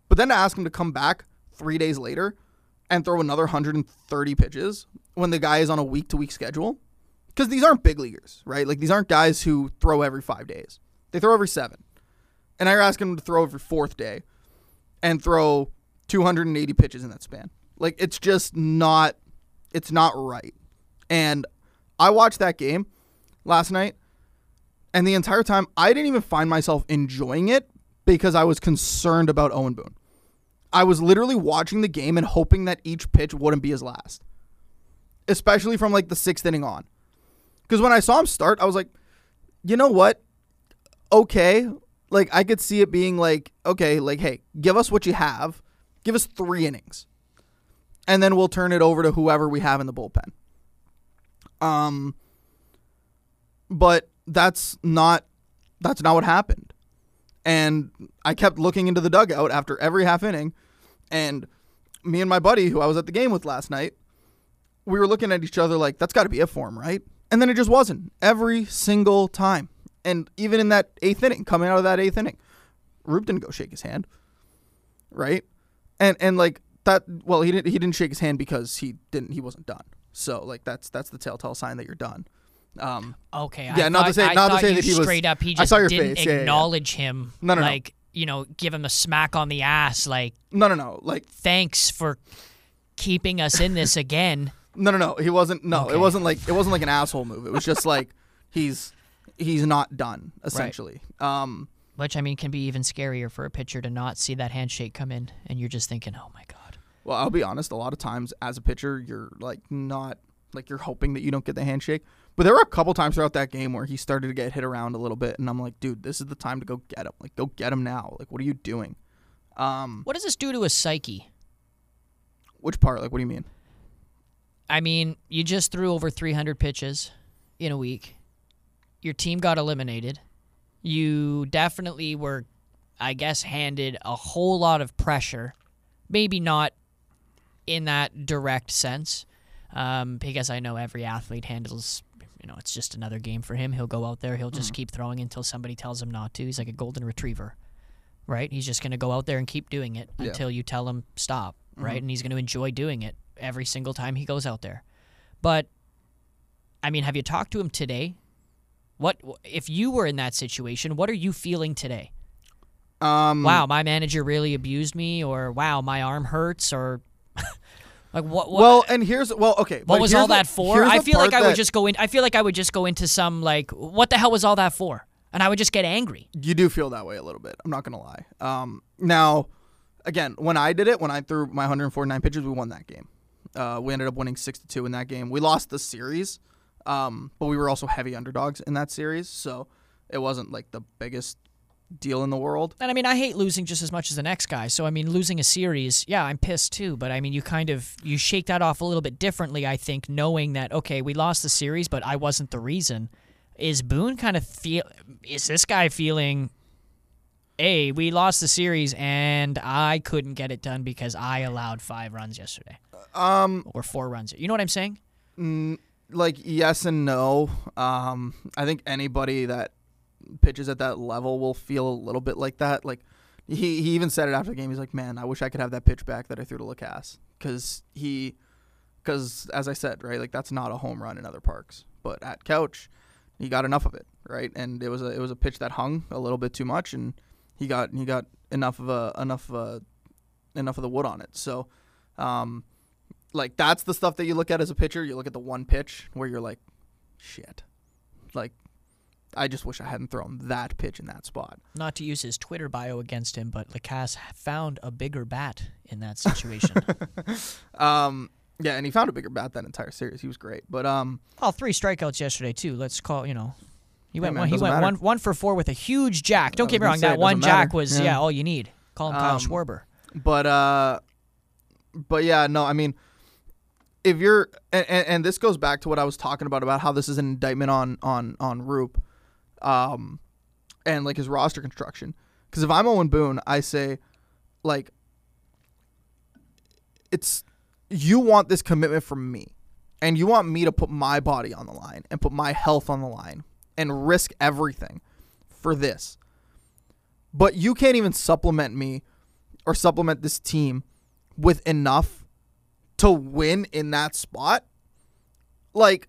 But then to ask him to come back three days later and throw another 130 pitches when the guy is on a week to week schedule, because these aren't big leaguers, right? Like these aren't guys who throw every five days. They throw every seven. And I ask him to throw every fourth day and throw 280 pitches in that span. Like it's just not it's not right. And I watched that game last night, and the entire time I didn't even find myself enjoying it because I was concerned about Owen Boone. I was literally watching the game and hoping that each pitch wouldn't be his last, especially from like the sixth inning on. Because when I saw him start, I was like, you know what? Okay. Like, I could see it being like, okay, like, hey, give us what you have. Give us three innings. And then we'll turn it over to whoever we have in the bullpen. Um, but that's not that's not what happened. And I kept looking into the dugout after every half inning, and me and my buddy who I was at the game with last night, we were looking at each other like that's got to be it for him, right? And then it just wasn't every single time. And even in that eighth inning, coming out of that eighth inning, Roop didn't go shake his hand, right? And and like that. Well, he didn't. He didn't shake his hand because he didn't. He wasn't done. So like that's that's the telltale sign that you're done. Um, Okay. Yeah, I not to thought, say- not to say that he was- straight up. He just I saw your didn't face. Yeah, yeah, yeah. acknowledge him. No, no, no. like you know, give him a smack on the ass. Like no, no, no. Like thanks for keeping us in this [LAUGHS] again. no, no, no. He wasn't. No, Okay. it wasn't like it wasn't like an asshole move. It was just like [LAUGHS] he's he's not done essentially. Um, Which I mean can be even scarier for a pitcher to not see that handshake come in, and you're just thinking, "Oh my god." Well, I'll be honest. A lot of times, as a pitcher, you're like not like you're hoping that you don't get the handshake. But there were a couple times throughout that game where he started to get hit around a little bit, and I'm like, dude, this is the time to go get him. Like, go get him now. Like, what are you doing? Um, What does this do to a psyche? which part? Like, what do you mean? I mean, you just threw over 300 pitches in a week. Your team got eliminated. You definitely were, I guess, handed a whole lot of pressure. Maybe not in that direct sense, um, because I know every athlete handles. You know, it's just another game for him. He'll go out there. He'll just keep throwing until somebody tells him not to. He's like a golden retriever, right? He's just going to go out there and keep doing it Yeah. until you tell him stop, right? And he's going to enjoy doing it every single time he goes out there. But I mean, have you talked to him today? What if you were in that situation? What are you feeling today? Um, Wow, my manager really abused me, or wow, my arm hurts, or [LAUGHS] like what? what Well, and here's well, okay. what was all the- that for? I feel like I would just go in. I feel like I would just go into some like, what the hell was all that for? And I would just get angry. You do feel that way a little bit. I'm not gonna lie. Um, now, again, when I did it, when I threw my 149 pitches, we won that game. Uh, we ended up winning six to two in that game. We lost the series, um, but we were also heavy underdogs in that series, so it wasn't like the biggest deal in the world. And I mean, I hate losing just as much as the next guy. So I mean, losing a series, yeah, I'm pissed too. But I mean, you kind of you shake that off a little bit differently, I think, knowing that okay, we lost the series, but I wasn't the reason. Is Boone kind of feel? Is this guy feeling? Hey, we lost the series, and I couldn't get it done because I allowed five runs yesterday Um, or four runs. You know what I'm saying? mm, like yes and no. Um, I think anybody that pitches at that level will feel a little bit like that. Like he, he even said it after the game. He's like, "Man, I wish I could have that pitch back that I threw to Lacasse because he, because as I said, right, like that's not a home run in other parks, but at Couch, he got enough of it, right, and it was a it was a pitch that hung a little bit too much, and he got he got enough of a enough of a, enough of the wood on it. So, um, like that's the stuff that you look at as a pitcher. You look at the one pitch where you're like, shit, like I just wish I hadn't thrown that pitch in that spot. Not to use his Twitter bio against him, but Lacasse found a bigger bat in that situation. [LAUGHS] Um, yeah, and he found a bigger bat that entire series. He was great, but um, Oh, three strikeouts yesterday too. Let's call you know. He went man, one, he went matter. one one for four with a huge jack. Don't get me wrong, that one jack matter. was Yeah. yeah. all you need. Call him Kyle Um, Schwarber. but uh, but yeah, no, I mean, if you're and, and, and this goes back to what I was talking about about how this is an indictment on on on Roop, um, and like his roster construction. Because if I'm Owen Boone, I say, like, it's you want this commitment from me, and you want me to put my body on the line and put my health on the line and risk everything for this. But you can't even supplement me or supplement this team with enough to win in that spot. Like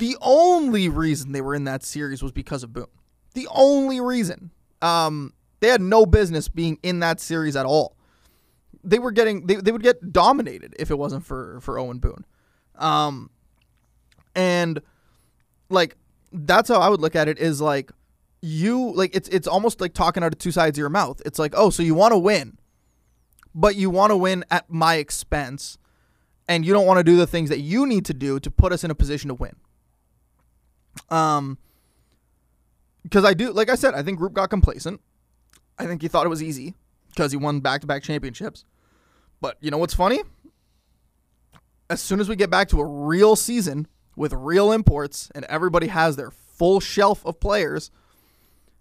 the only reason they were in that series was because of Boone. The only reason. Um, they had no business being in that series at all. They were getting they, they would get dominated if it wasn't for for Owen Boone. Um, and like that's how I would look at it is like you like it's it's almost like talking out of two sides of your mouth. It's like, "Oh, so you want to win, but you want to win at my expense and you don't want to do the things that you need to do to put us in a position to win." Um because I do like I said, I think Roop got complacent. I think he thought it was easy because he won back-to-back championships. But you know what's funny? As soon as we get back to a real season with real imports and everybody has their full shelf of players,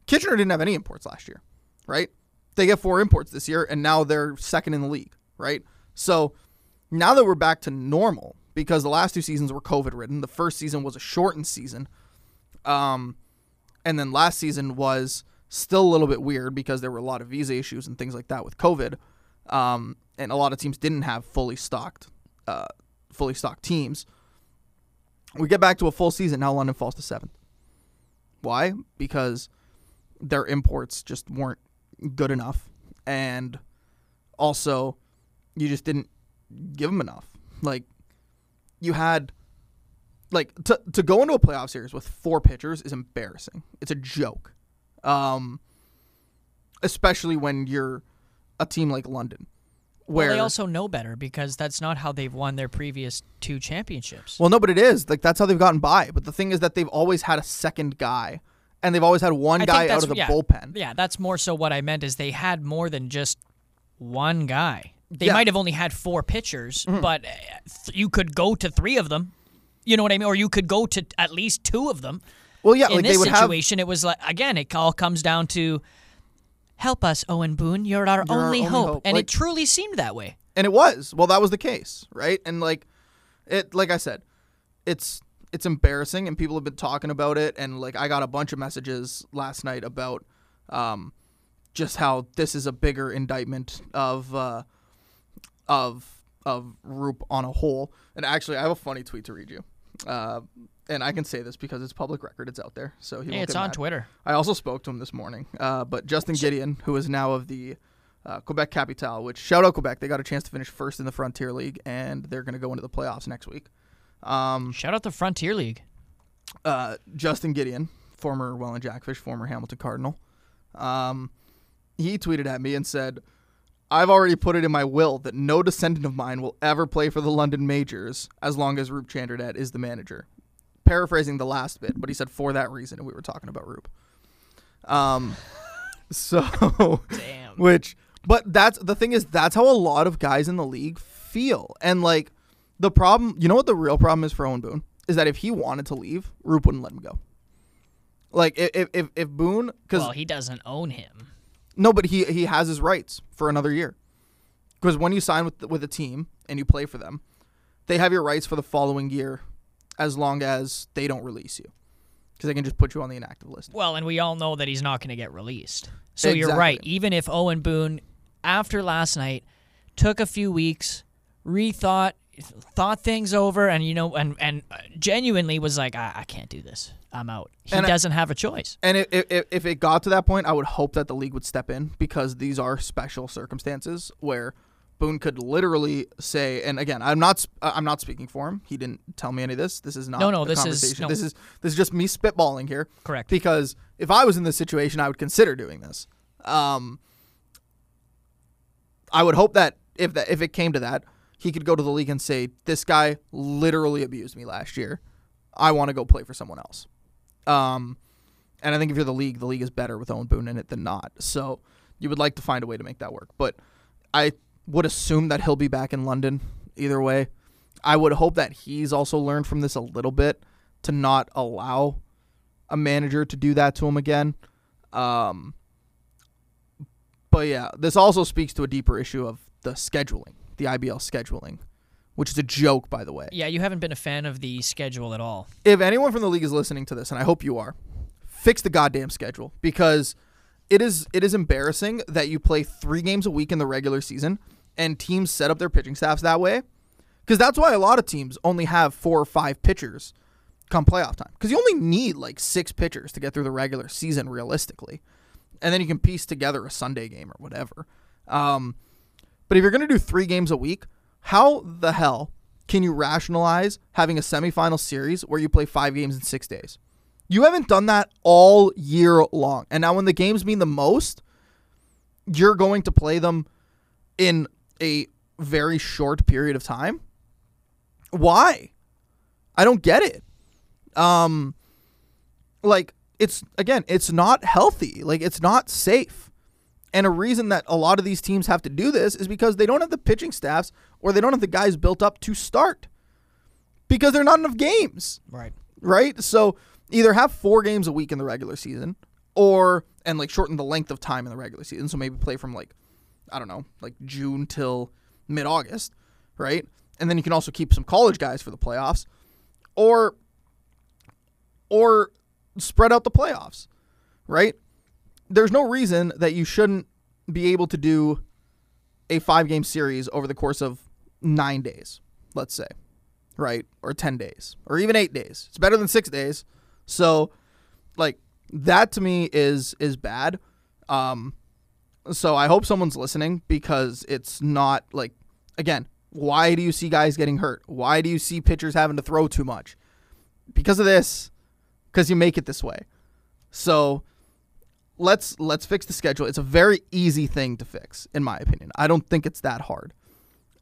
Kitchener didn't have any imports last year, right? They get four imports this year, and now they're second in the league, right? So now that we're back to normal, because the last two seasons were COVID ridden, the first season was a shortened season. Um, And then last season was still a little bit weird because there were a lot of visa issues and things like that with COVID. Um, and a lot of teams didn't have fully stocked, uh, fully stocked teams. We get back to a full season now. London falls to seventh. Why? Because their imports just weren't good enough, and also you just didn't give them enough. Like you had like to to go into a playoff series with four pitchers is embarrassing. It's a joke. Um especially when you're a team like London. Where well, they also know better because that's not how they've won their previous two championships. Well, no, but it is. Like that's how they've gotten by. But the thing is that they've always had a second guy and they've always had one I guy out of the yeah. bullpen. Yeah, that's more so what I meant is they had more than just one guy. They Yeah. Mm-hmm. might have only had four pitchers, but uh, th- you could go to three of them. You know what I mean? Or you could go to at least two of them. Well, yeah, In like this they would have situation, it was like again, it all comes down to help us, Owen Boone. You're our, You're our only, only hope, hope. and Like- it truly seemed that way. and it was well that was the case right and like it like i said it's it's embarrassing and people have been talking about it and like i got a bunch of messages last night about um just how this is a bigger indictment of uh of of Roop on a whole and actually i have a funny tweet to read you uh and i can say this because it's public record it's out there so he Hey, it's on mad. Twitter. I also spoke to him this morning. Uh, but Justin Gideon, who is now of the uh, Quebec Capital, which shout out Quebec, they got a chance to finish first in the Frontier League, and they're going to go into the playoffs next week. Um, Shout out the Frontier League. uh, Justin Gideon, former Welland Jackfish, former Hamilton Cardinal, um, he tweeted at me and said, I've already put it in my will that no descendant of mine will ever play for the London Majors as long as Roop Chanderdat is the manager. Paraphrasing the last bit, but he said for that reason, and we were talking about Roop. Um, [LAUGHS] so, Damn. which, but that's the thing is that's how a lot of guys in the league feel, and like the problem, you know what the real problem is for Owen Boone is that if he wanted to leave, Roop wouldn't let him go. Like if if if Boone, because Well, he doesn't own him. No, but he he has his rights for another year. Because when you sign with with a team and you play for them, they have your rights for the following year, as long as they don't release you, because they can just put you on the inactive list. Well, and we all know that he's not going to get released. So you're right. Even if Owen Boone, after last night, took a few weeks, rethought, thought things over, and you know, and and uh, genuinely was like, I, I can't do this. I'm out. He And doesn't have a choice. And if, if if it got to that point, I would hope that the league would step in because these are special circumstances where Boone could literally say, and again, I'm not I'm not speaking for him. He didn't tell me any of this. This is not No, no, this is- no. This is this is just me spitballing here. Correct. Because if I was in this situation, I would consider doing this. Um, I would hope that if that if it came to that, he could go to the league and say, "This guy literally abused me last year. I want to go play for someone else." Um, and I think if you're the league, the league is better with Owen Boone in it than not. So you would like to find a way to make that work. But I would assume that he'll be back in London either way. I would hope that he's also learned from this a little bit to not allow a manager to do that to him again. Um, but yeah, this also speaks to a deeper issue of the scheduling, the IBL scheduling, which is a joke, by the way. Yeah, you haven't been a fan of the schedule at all. If anyone from the league is listening to this, and I hope you are, fix the goddamn schedule because it is it is embarrassing that you play three games a week in the regular season and teams set up their pitching staffs that way. Because that's why a lot of teams only have four or five pitchers come playoff time. Because you only need like six pitchers to get through the regular season realistically, and then you can piece together a Sunday game or whatever. Um, but if you're going to do three games a week, how the hell can you rationalize having a semifinal series where you play five games in six days? You haven't done that all year long. And now, when the games mean the most, you're going to play them in a very short period of time. Why? I don't get it. Um, like, it's again, it's not healthy. Like, it's not safe. And a reason that a lot of these teams have to do this is because they don't have the pitching staffs or they don't have the guys built up to start because there are not enough games, Right. right? So either have four games a week in the regular season or, and like shorten the length of time in the regular season. So maybe play from like, I don't know, like June till mid August, right? And then you can also keep some college guys for the playoffs or, or spread out the playoffs, right? There's no reason that you shouldn't be able to do a five game series over the course of nine days, let's say, right? Or 10 days, or even eight days. It's better than six days. So, like, that to me is is bad. Um, so I hope someone's listening because it's not like again, why do you see guys getting hurt? Why do you see pitchers having to throw too much? Because of this, because you make it this way. So let's let's fix the schedule. It's a very easy thing to fix, in my opinion. I don't think it's that hard.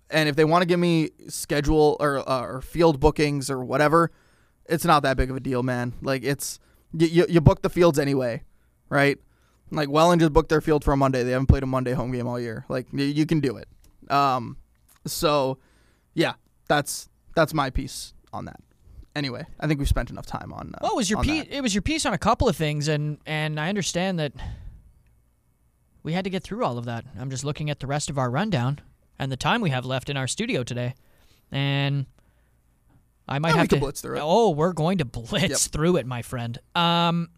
And if they want to give me schedule or uh, or field bookings or whatever, it's not that big of a deal, man. Like it's you, you, book the fields anyway, right? Like Welland just booked their field for a Monday. They haven't played a Monday home game all year. Like you, you can do it. Um, so yeah, that's that's my piece on that. Anyway, I think we've spent enough time on. Uh, Well, it was your piece. It was your piece on a couple of things, and and I understand that we had to get through all of that. I'm just looking at the rest of our rundown and the time we have left in our studio today, and I might Yeah, we have to blitz through it. Oh, we're going to blitz Yep. through it, my friend. Um,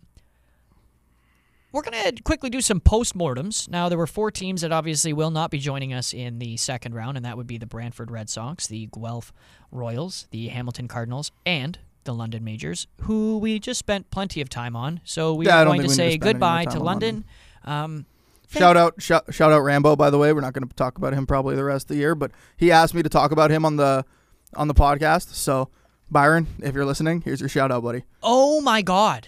we're gonna quickly do some postmortems. Now, there were four teams that obviously will not be joining us in the second round, and that would be the Brantford Red Sox, the Guelph Royals, the Hamilton Cardinals, and the London Majors, who we just spent plenty of time on. So we Yeah, are going to say spend any more goodbye to on London. Um, Shout out, shout, shout out Rambo. By the way, we're not going to talk about him probably the rest of the year, but he asked me to talk about him on the on the podcast. So, Byron, if you're listening, here's your shout out, buddy. Oh my god.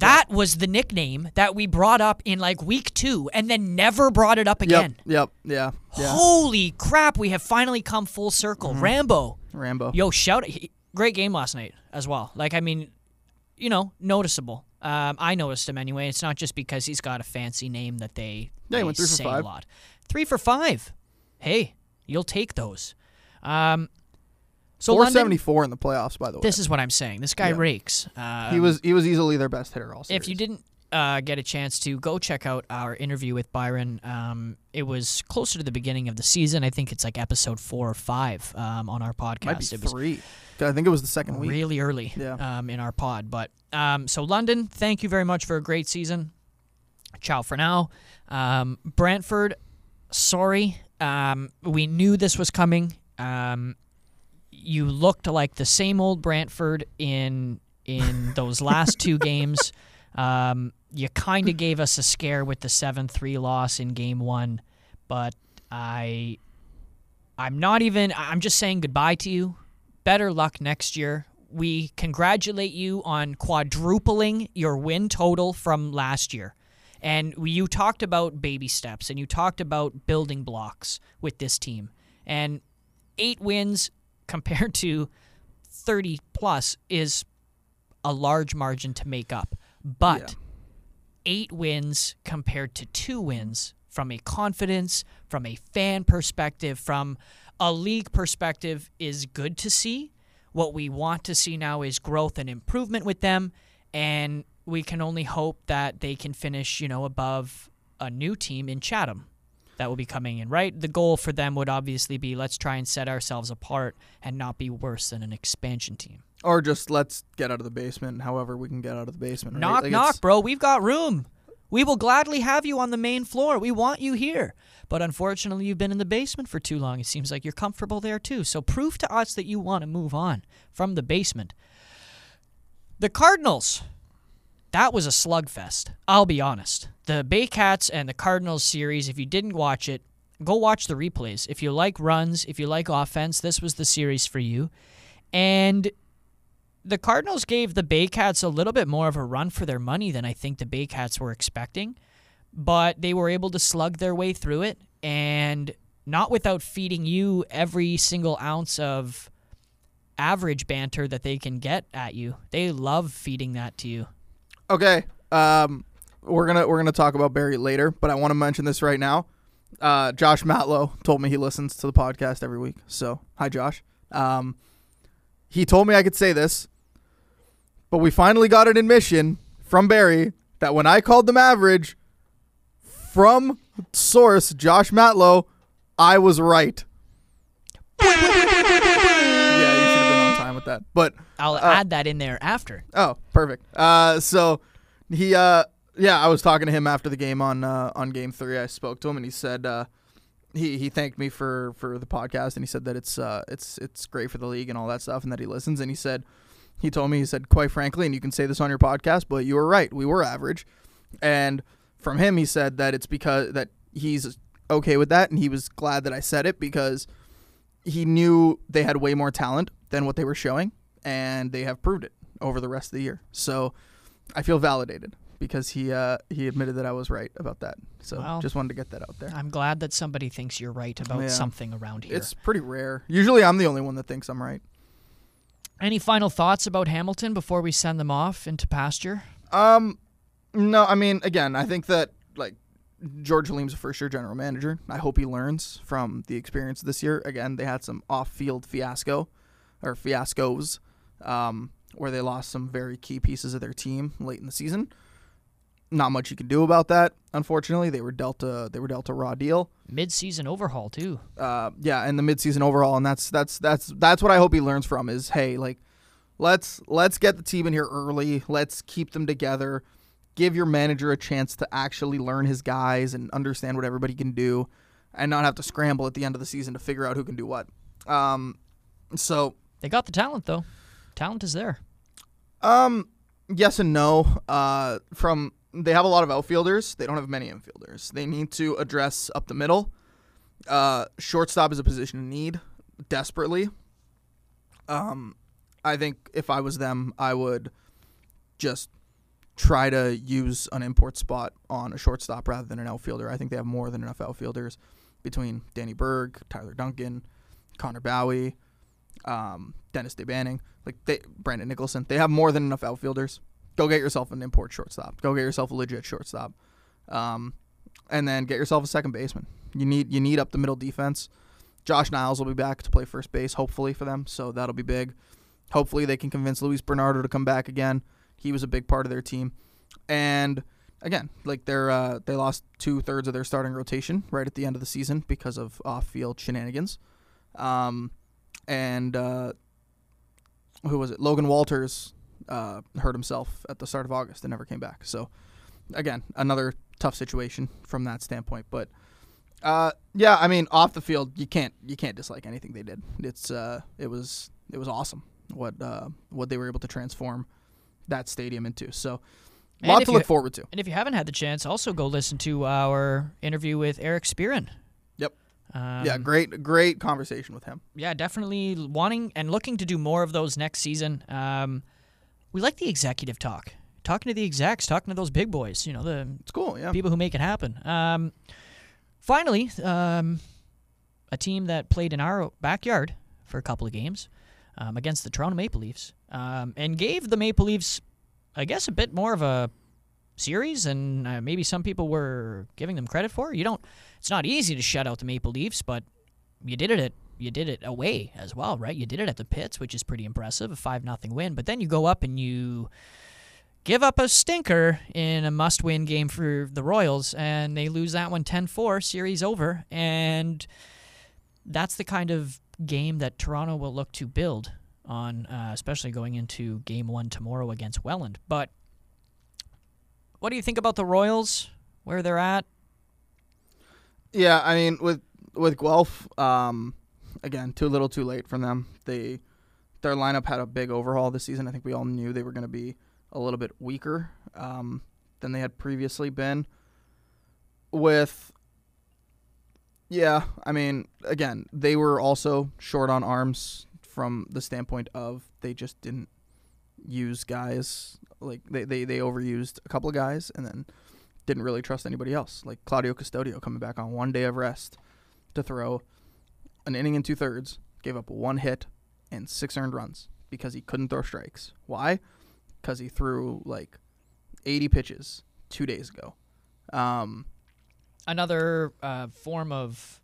That was the nickname that we brought up in like week two and then never brought it up again. Yep. Yep. Yeah. Yeah. Holy crap, we have finally come full circle. Mm-hmm. Rambo. Rambo. Yo, shout he- great game last night as well. Like I mean, you know, noticeable. Um, I noticed him anyway. It's not just because he's got a fancy name that they, Yeah, he they went three for say five. a lot. Three for five. Hey, you'll take those. Um, so London, 474 in the playoffs, by the way. this is what I'm saying. This guy Yeah. rakes. Um, he was he was easily their best hitter all series. if you didn't uh, get a chance to go check out our interview with Byron, um, it was closer to the beginning of the season. I think it's like episode four or five um, on our podcast. might be it was three. I think it was the second week. really early Yeah. um, in our pod. But um, so London, thank you very much for a great season. Ciao for now. Um, Brantford, sorry. Um, we knew this was coming. You looked like the same old Brantford in in [LAUGHS] those last two games. Um, you kind of gave us a scare with the seven three loss in game one, but I I'm not even. I'm just saying goodbye to you. Better luck next year. We congratulate you on quadrupling your win total from last year. And you talked about baby steps and you talked about building blocks with this team. And eight wins compared to 30 plus is a large margin to make up. But Yeah. eight wins compared to two wins from a confidence, from a fan perspective, from a league perspective is good to see. What we want to see now is growth and improvement with them, and we can only hope that they can finish, you know, above a new team in Chatham that will be coming in, right? The goal for them would obviously be let's try and set ourselves apart and not be worse than an expansion team. Or just let's get out of the basement. However, we can get out of the basement. right? Knock, Like, knock, bro. We've got room. We will gladly have you on the main floor. We want you here. But unfortunately, you've been in the basement for too long. It seems like you're comfortable there too. So prove to us that you want to move on from the basement. The Cardinals. That was a slugfest. I'll be honest. The Baycats and the Cardinals series, if you didn't watch it, go watch the replays. If you like runs, if you like offense, this was the series for you. And the Cardinals gave the Baycats a little bit more of a run for their money than I think the Baycats were expecting, but they were able to slug their way through it and not without feeding you every single ounce of average banter that they can get at you. They love feeding that to you. Okay. Um, we're gonna we're gonna talk about Barrie later, but I want to mention this right now. Uh, Josh Matlow told me he listens to the podcast every week. So hi, Josh. Um, he told me I could say this, but we finally got an admission from Barrie that when I called them average, from source Josh Matlow, I was right. [LAUGHS] yeah, you should have been on time with that. But I'll Uh, add that in there after. Oh, perfect. Uh, so he, uh, yeah, I was talking to him after the game on uh, on game three. I spoke to him and he said uh, he he thanked me for for the podcast and he said that it's uh it's it's great for the league and all that stuff and that he listens and he said he told me he said quite frankly and you can say this on your podcast but you were right we were average and from him he said that it's because that he's okay with that and he was glad that I said it because he knew they had way more talent than what they were showing and they have proved it over the rest of the year. So I feel validated because he uh, he admitted that I was right about that. So Well, just wanted to get that out there. I'm glad that somebody thinks you're right about Yeah. something around here. It's pretty rare. Usually I'm the only one that thinks I'm right. Any final thoughts about Hamilton before we send them off into pasture? Um no, I mean again, I think that like George Halim's a first year general manager. I hope he learns from the experience this year. Again, they had some off field fiasco or fiascos um, where they lost some very key pieces of their team late in the season. Not much you can do about that, unfortunately. They were dealt a they were dealt a raw deal. Mid-season overhaul too. Uh, yeah, and the midseason overhaul, and that's that's that's that's what I hope he learns from is hey, like let's let's get the team in here early. Let's keep them together. Give your manager a chance to actually learn his guys and understand what everybody can do, and not have to scramble at the end of the season to figure out who can do what. Um, so They got the talent though. Talent is there. Um, yes and no. Uh, from they have a lot of outfielders. They don't have many infielders. They need to address up the middle. Uh, shortstop is a position in need desperately. Um, I think if I was them, I would just try to use an import spot on a shortstop rather than an outfielder. I think they have more than enough outfielders between Danny Berg, Tyler Duncan, Connor Bowie, um, Dennis DeBanning, like they, Brandon Nicholson. They have more than enough outfielders. Go get yourself an import shortstop. Go get yourself a legit shortstop, um, and then get yourself a second baseman. You need you need up the middle defense. Josh Niles will be back to play first base, hopefully for them, so that'll be big. Hopefully they can convince Luis Bernardo to come back again. He was a big part of their team, and again, like they're uh, they lost two thirds of their starting rotation right at the end of the season because of off-field shenanigans. Um, and uh, who was it? Logan Walters uh, hurt himself at the start of August and never came back. So again, another tough situation from that standpoint. But uh, yeah, I mean, off the field, you can't you can't dislike anything they did. It's uh, it was it was awesome what uh, what they were able to transform that stadium into. So a lot to you- look forward to. And if you haven't had the chance, also go listen to our interview with Eric Spearin. Yep. Um, yeah, great great conversation with him. yeah, definitely wanting and looking to do more of those next season. Um, we like the executive talk, talking to the execs, talking to those big boys. You know, the It's cool. Yeah. people who make it happen. Um, finally, um, a team that played in our backyard for a couple of games um, against the Toronto Maple Leafs um, and gave the Maple Leafs, I guess, a bit more of a series and uh, maybe some people were giving them credit for. You don't. It's not easy to shut out the Maple Leafs, but you did it at you did it away as well, right? You did it at the pits, which is pretty impressive, a five nothing win. But then you go up and you give up a stinker in a must win game for the Royals, and they lose that one 10 4, series over. And that's the kind of game that Toronto will look to build on, uh, especially going into game one tomorrow against Welland. But what do you think about the Royals, where they're at? Yeah, I mean with with Guelph, um, again, too little, too late from them. They their lineup had a big overhaul this season. I think we all knew they were going to be a little bit weaker um, than they had previously been. With yeah, I mean, again, they were also short on arms from the standpoint of they just didn't use guys like they, they, they overused a couple of guys and then didn't really trust anybody else. Like Claudio Custodio coming back on one day of rest to throw an inning and two thirds, gave up one hit and six earned runs because he couldn't throw strikes. Why? Because he threw like 80 pitches two days ago. Um, Another uh, form of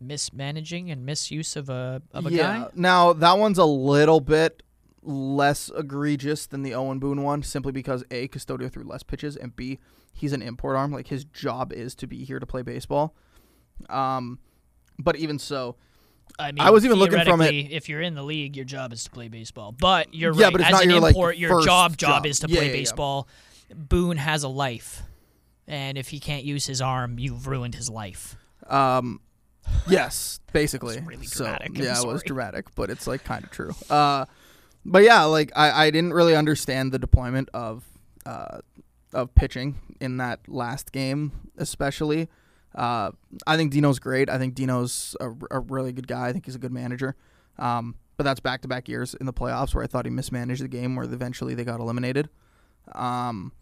mismanaging and misuse of a of a yeah. guy. Now that one's a little bit less egregious than the Owen Boone one, simply because a Custodio threw less pitches, and b he's an import arm. Like his job is to be here to play baseball. Um, but even so, I mean, I was even looking from it- If you're in the league, your job is to play baseball. But you're Yeah, right. but it's As not an your, like, your job job job. is to Yeah, play yeah, yeah. baseball. Boone has a life, and if he can't use his arm, you've ruined his life. Um, yes, [LAUGHS] basically. Really so, dramatic, I'm yeah, it was dramatic, but it's like kind of true. Uh, but yeah, like I, I didn't really understand the deployment of uh, of pitching in that last game, especially. Uh, I think Dino's great. I think Dino's a, a really good guy. I think he's a good manager. Um, but that's back to back years in the playoffs where I thought he mismanaged the game, where eventually they got eliminated. Um,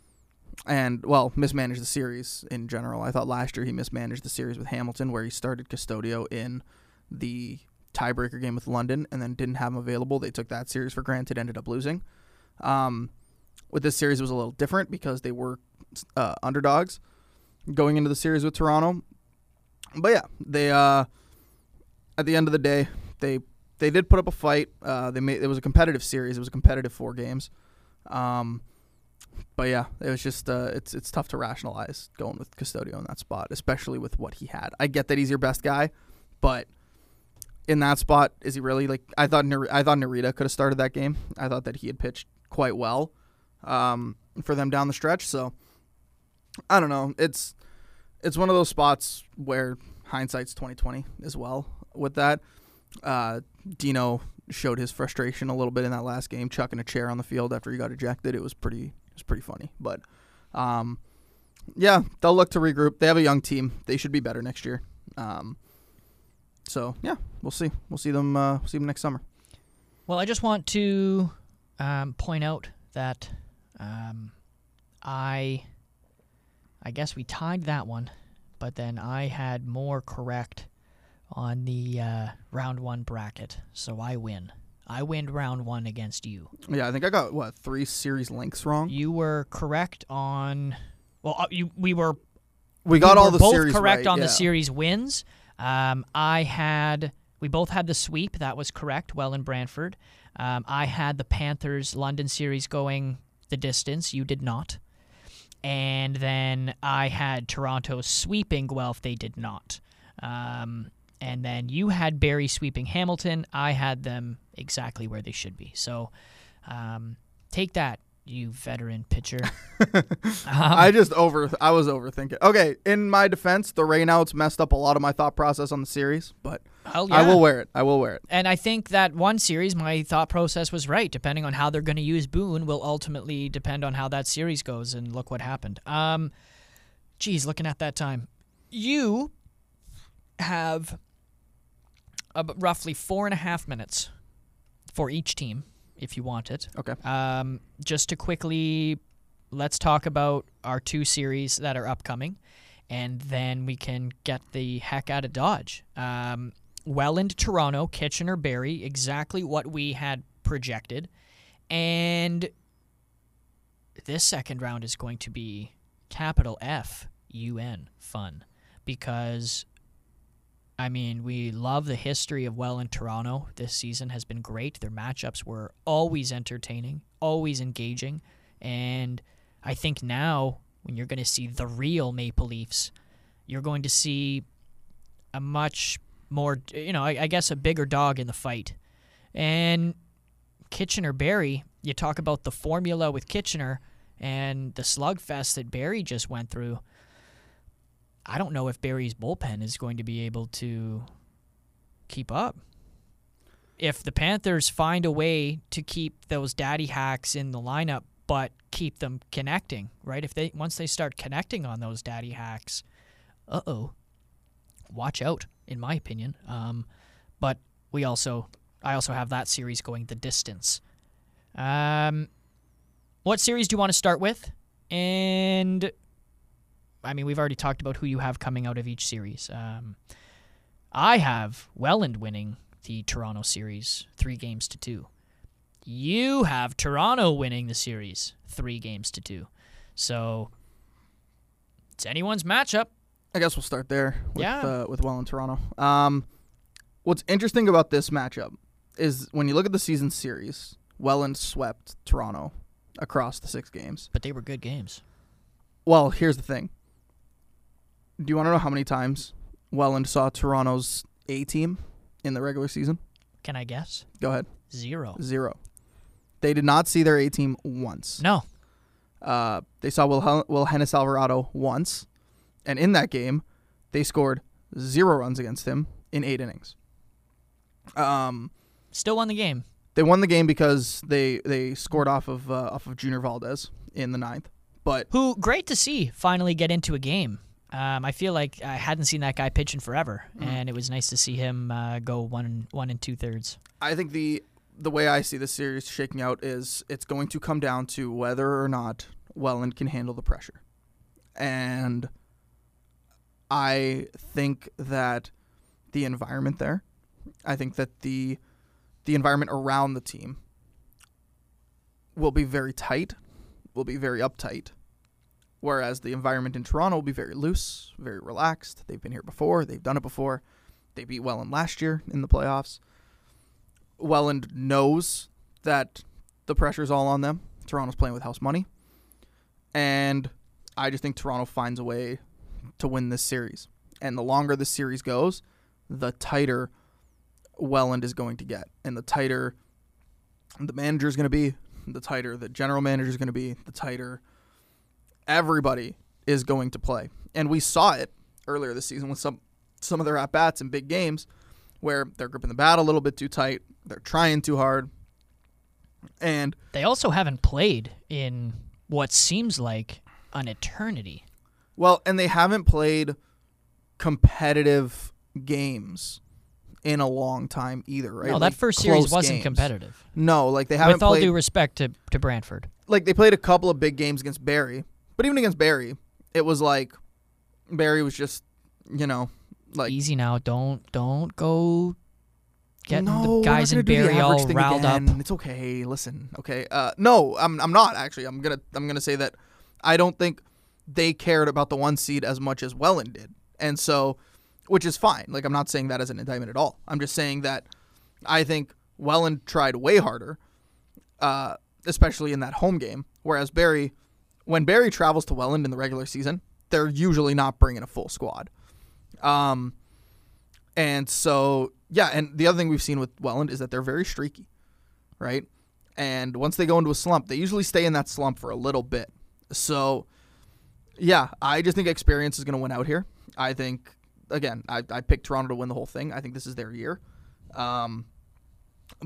and well, mismanaged the series in general. I thought last year he mismanaged the series with Hamilton, where he started Custodio in the tiebreaker game with London, and then didn't have him available. They took that series for granted, ended up losing. Um, with this series, it was a little different because they were uh, underdogs going into the series with Toronto. But yeah, they uh, at the end of the day, they they did put up a fight. Uh, they made it was a competitive series. It was a competitive four games. Um, but yeah, it was just uh, it's it's tough to rationalize going with Custodio in that spot, especially with what he had. I get that he's your best guy, but in that spot, is he really like? I thought I thought Narita could have started that game. I thought that he had pitched quite well um, for them down the stretch. So I don't know. It's it's one of those spots where hindsight's twenty twenty as well. With that, uh, Dino showed his frustration a little bit in that last game, chucking a chair on the field after he got ejected. It was pretty it was pretty funny. But um, yeah, they'll look to regroup. They have a young team. They should be better next year. Um, so yeah, we'll see. We'll see them. Uh, see them next summer. Well, I just want to um, point out that um, I, I guess we tied that one, but then I had more correct on the uh, round one bracket, so I win. I win round one against you. Yeah, I think I got what three series links wrong. You were correct on. Well, uh, you we were We got we all the both series correct right, on yeah. the series wins. Um, I had we both had the sweep. That was correct. Welland Brantford. Um, I had the Panthers London series going the distance. You did not. And then I had Toronto sweeping Guelph. They did not. Um, and then you had Barrie sweeping Hamilton. I had them exactly where they should be. So um, take that, you veteran pitcher. [LAUGHS] Um, I just over I was overthinking. Okay, in my defense, the rainouts messed up a lot of my thought process on the series, but hell I will wear it. I will wear it. And I think that one series, my thought process was right. Depending on how they're going to use Boone, will ultimately depend on how that series goes. And look what happened. Um, geez, looking at that time, you have roughly four and a half minutes for each team, if you want it. Okay. Um, just to quickly, let's talk about our two series that are upcoming, and then we can get the heck out of Dodge. Um, Welland, Toronto, Kitchener, Barrie, exactly what we had projected, and this second round is going to be capital F U N fun because I mean, we love the history of Welland Toronto. This season has been great. Their matchups were always entertaining, always engaging. And I think now, when you're going to see the real Maple Leafs, you're going to see a much more, you know, I, I guess a bigger dog in the fight. And Kitchener Barrie, you talk about the formula with Kitchener and the slugfest that Barrie just went through. I don't know if Barrie's bullpen is going to be able to keep up. If the Panthers find a way to keep those daddy hacks in the lineup but keep them connecting, right? If they once they start connecting on those daddy hacks, uh-oh. Watch out, in my opinion. Um, but we also I also have that series going the distance. Um, what series do you want to start with? And I mean, we've already talked about who you have coming out of each series. Um, I have Welland winning the Toronto series three games to two. You have Toronto winning the series three games to two. So it's anyone's matchup. I guess we'll start there with Yeah. uh, with Welland Toronto. Um, what's interesting about this matchup is when you look at the season series, Welland swept Toronto across the six games. But they were good games. Well, here's the thing. Do you want to know how many times Welland saw Toronto's A team in the regular season? Can I guess? Go ahead. Zero. Zero. They did not see their A team once. No. Uh, they saw Will Will Hennis Alvarado once, and in that game, they scored zero runs against him in eight innings. Um, Still won the game. they won the game because they they scored off of uh, off of Junior Valdez in the ninth. But Who great to see finally get into a game. Um, I feel like I hadn't seen that guy pitch in forever, Mm. and it was nice to see him uh, go one one and two thirds. I think the the way I see this series shaking out is it's going to come down to whether or not Welland can handle the pressure. And I think that the environment there, I think that the the environment around the team will be very tight, will be very uptight. Whereas the environment in Toronto will be very loose, very relaxed. They've been here before, they've done it before. They beat Welland last year in the playoffs. Welland knows that the pressure's all on them. Toronto's playing with house money. And I just think Toronto finds a way to win this series. And the longer this series goes, the tighter Welland is going to get. And the tighter the manager is going to be, the tighter the general manager is going to be, the tighter everybody is going to play. And we saw it earlier this season with some some of their at bats in big games where they're gripping the bat a little bit too tight, they're trying too hard. And They also haven't played in what seems like an eternity. well, and they haven't played competitive games in a long time either, right? No, Like that first series wasn't games. competitive. No, like they haven't With all played due respect to, to Brantford. like they played a couple of big games against Barrie, but even against Barrie, it was like Barrie was just, you know, like Easy now. Don't don't go getting no, the guys in Barrie all riled again. up. It's okay. Listen, okay. Uh, no, I'm I'm not actually. I'm gonna I'm gonna say that I don't think they cared about the one seed as much as Welland did, and so, which is fine. Like I'm not saying that as an indictment at all. I'm just saying that I think Welland tried way harder, uh, especially in that home game. Whereas Barrie, when Barrie travels to Welland in the regular season, they're usually not bringing a full squad. Um, and so, yeah, and the other thing we've seen with Welland is that they're very streaky, right? And once they go into a slump, they usually stay in that slump for a little bit. So, yeah, I just think experience is going to win out here. I think, again, I, I picked Toronto to win the whole thing. I think this is their year. Um,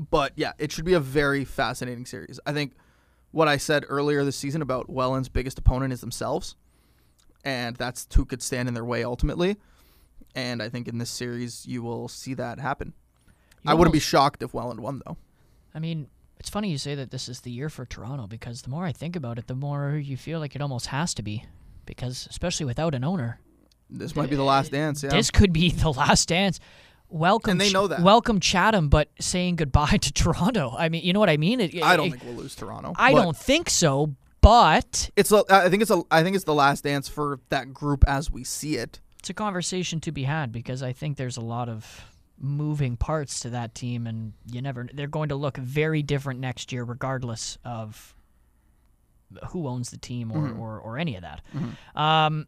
but yeah, it should be a very fascinating series. I think what I said earlier this season about Welland's biggest opponent is themselves, and that's who could stand in their way ultimately. And I think in this series, you will see that happen. You I wouldn't be shocked if Welland won, though. I mean, it's funny you say that this is the year for Toronto because the more I think about it, the more you feel like it almost has to be. Because especially without an owner, This might be the last uh, dance. Yeah. this could be [LAUGHS] the last dance. Welcome, And they know that. Welcome Chatham, but saying goodbye [LAUGHS] to Toronto. I mean, you know what I mean? It- I don't it- think we'll lose Toronto. I don't think so. But It's. A, I think it's a. I think it's the last dance for that group as we see it. it's a conversation to be had because I think there's a lot of moving parts to that team, and you never. They're going to look very different next year, regardless of who owns the team or Mhm. or, or any of that. Mhm. Um,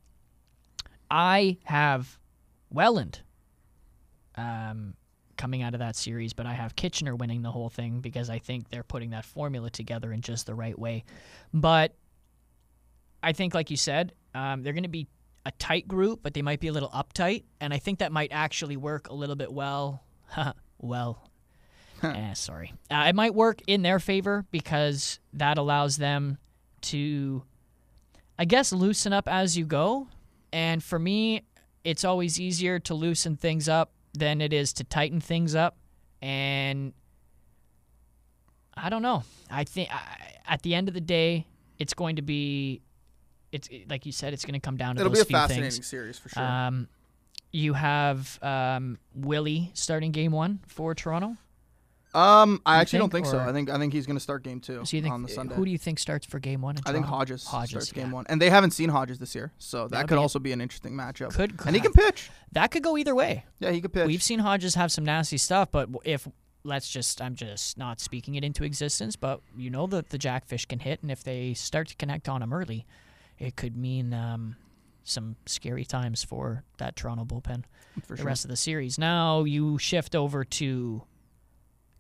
I have Welland um, coming out of that series, but I have Kitchener winning the whole thing because I think they're putting that formula together in just the right way. But I think, like you said, um, they're going to be a tight group, but they might be a little uptight, and I think that might actually work a little bit well. [LAUGHS] well, eh, sorry, uh, it might work in their favor because that allows them to, I guess, loosen up as you go. And for me, it's always easier to loosen things up than it is to tighten things up. And I don't know. I think I, at the end of the day, it's going to be, it's like you said, it's going to come down to It'll be those a few fascinating things. series for sure. Um, you have um, Willie starting game one for Toronto. Um, I actually don't think, think so. I think I think he's going to start game two So you think on the Sunday. who do you think starts for game one? I think Hodges, Hodges, starts game yeah. one, and they haven't seen Hodges this year, so that That'll could be- also be an interesting matchup. Could and he can pitch. that could go either way. Yeah, he could pitch. We've seen Hodges have some nasty stuff, but if let's just I'm just not speaking it into existence, but you know that the jackfish can hit, and if they start to connect on him early, it could mean um, some scary times for that Toronto bullpen For the sure. rest of the series. Now you shift over to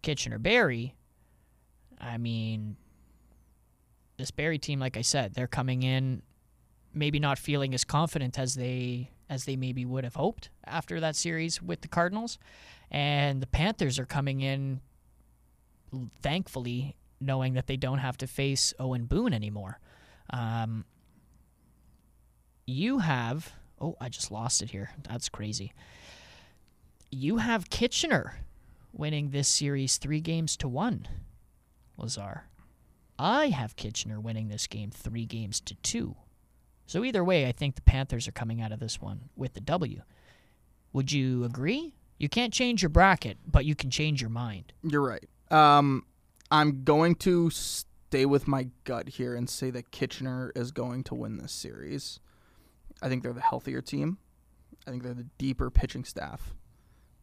Kitchener Barrie. I mean, this Barrie team, like I said, they're coming in maybe not feeling as confident as they as they maybe would have hoped after that series with the Cardinals, and the Panthers are coming in, thankfully, knowing that they don't have to face Owen Boone anymore. Um, you have oh, I just lost it here. That's crazy. You have Kitchener winning this series three games to one. Lazar. I have Kitchener winning this game three games to two. So either way, I think the Panthers are coming out of this one with the W. Would you agree? You can't change your bracket, but you can change your mind. You're right. Um, I'm going to stay with my gut here and say that Kitchener is going to win this series. I think they're the healthier team. I think they're the deeper pitching staff.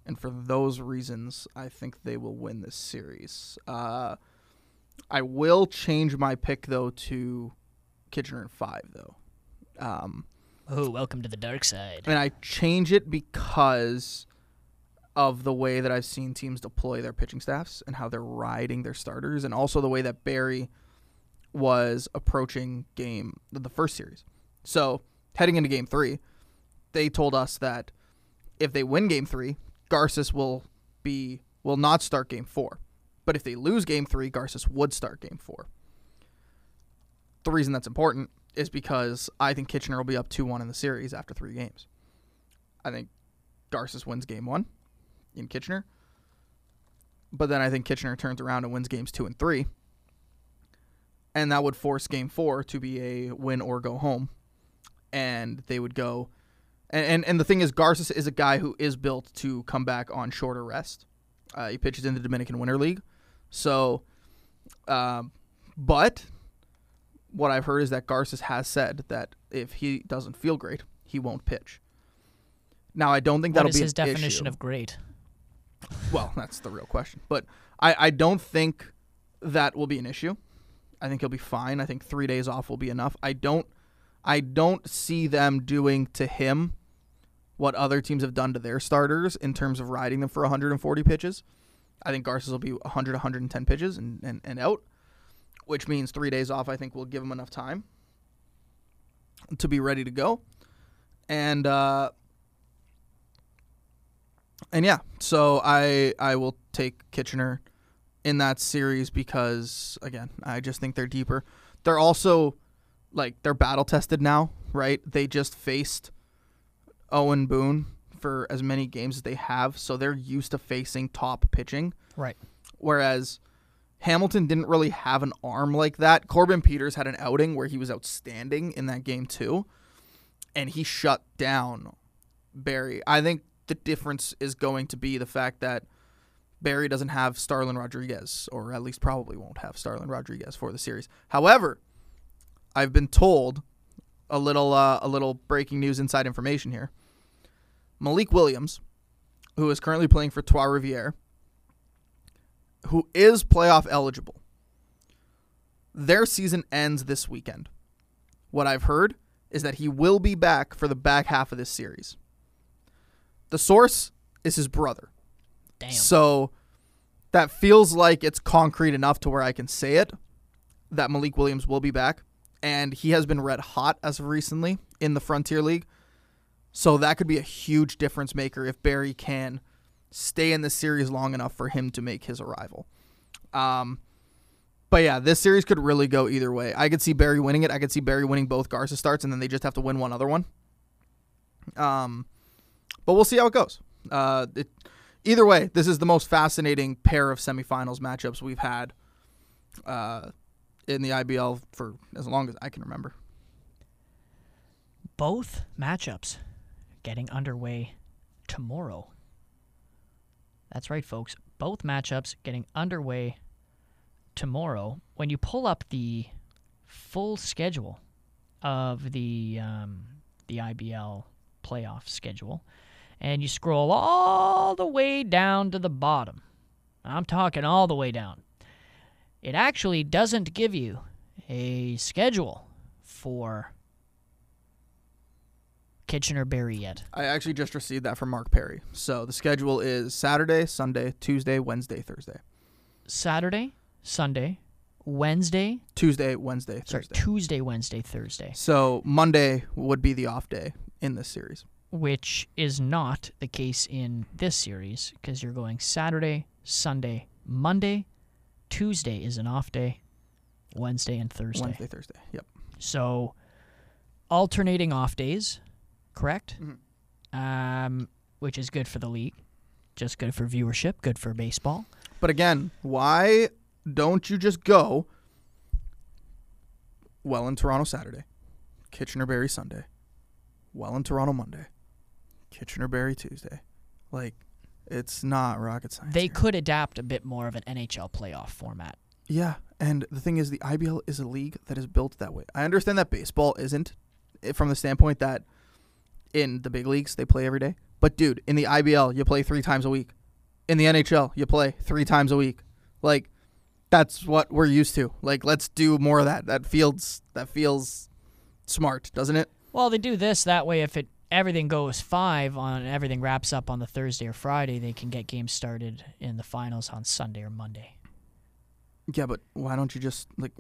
And for those reasons, I think they will win this series. Uh, I will change my pick, though, to Kitchener in five, though. Um, Oh, welcome to the dark side. and I change it because of the way that I've seen teams deploy their pitching staffs and how they're riding their starters, and also the way that Barry was approaching game the first series. So heading into game three, they told us that if they win game three, Garces will be will not start game four. But if they lose game three, Garces would start game four. The reason that's important is because I think Kitchener will be up 2 1 in the series after three games. I think Garces wins game one in Kitchener. But then I think Kitchener turns around and wins games two and three. And that would force game four to be a win or go home. And they would go. And, and, and the thing is, Garces is a guy who is built to come back on shorter rest. Uh, he pitches in the Dominican Winter League. So, um, but what I've heard is that Garces has said that if he doesn't feel great, he won't pitch. Now, I don't think What that'll is be his definition issue. of great? Well, that's the real question. But I, I don't think that will be an issue. I think he'll be fine. I think three days off will be enough. I don't I don't see them doing to him what other teams have done to their starters in terms of riding them for 140 pitches. I think Garces will be 100, 110 pitches and, and, and out, which means three days off, I think, will give him enough time to be ready to go. And uh, and yeah, so I I will take Kitchener in that series because again, I just think they're deeper. They're also like they're battle tested now, right? They just faced Owen Boone for as many games as they have, so they're used to facing top pitching. Right. Whereas Hamilton didn't really have an arm like that. Corbin Peters had an outing where he was outstanding in that game too, and he shut down Barrie. I think the difference is going to be the fact that Barrie doesn't have Starlin Rodriguez, or at least probably won't have Starlin Rodriguez for the series. However, I've been told a little uh, a little breaking news inside information here. Malik Williams, who is currently playing for Trois Rivières, who is playoff eligible. Their season ends this weekend. What I've heard is that he will be back for the back half of this series. The source is his brother. Damn. So that feels like it's concrete enough to where I can say it that Malik Williams will be back. And he has been red hot as of recently in the Frontier League. So that could be a huge difference maker if Barrie can stay in the series long enough for him to make his arrival. Um, but yeah, this series could really go either way. I could see Barrie winning it. I could see Barrie winning both Garza starts, and then they just have to win one other one. Um, but we'll see how it goes. Uh, it, either way, this is the most fascinating pair of semifinals matchups we've had uh, in the IBL for as long as I can remember. Both matchups getting underway tomorrow. That's right, folks. Both matchups getting underway tomorrow. When you pull up the full schedule of the um, the IBL playoff schedule, and you scroll all the way down to the bottom, I'm talking all the way down. It actually doesn't give you a schedule for Kitchener Barrie yet? I actually just received that from Mark Perry. So the schedule is Saturday, Sunday, Tuesday, Wednesday, Thursday. Saturday, Sunday, Wednesday, Tuesday, Wednesday, sorry, Tuesday, Wednesday, Thursday, So Monday would be the off day in this series. which is not the case in this series because you're going Saturday, Sunday, Monday, Tuesday is an off day, Wednesday and Thursday. Wednesday, Thursday. Yep. So alternating off days, correct? Mhm. Um, which is good for the league, just good for viewership, good for baseball. But again, why don't you just go Welland Toronto Saturday, Kitchener Barrie Sunday, Welland Toronto Monday, Kitchener Barrie Tuesday? Like, it's not rocket science. They here. could adapt a bit more of an NHL playoff format. Yeah, and the thing is, the IBL is a league that is built that way. I understand that baseball isn't, eh, from the standpoint that in the big leagues they play every day. But dude, in the IBL you play three times a week. In the NHL you play three times a week. Like, that's what we're used to. Like, let's do more of that. That feels that feels smart, doesn't it? Well, they do this that way. If it everything goes five on everything wraps up on the Thursday or Friday, they can get games started in the finals on Sunday or Monday. Yeah, but why don't you just like?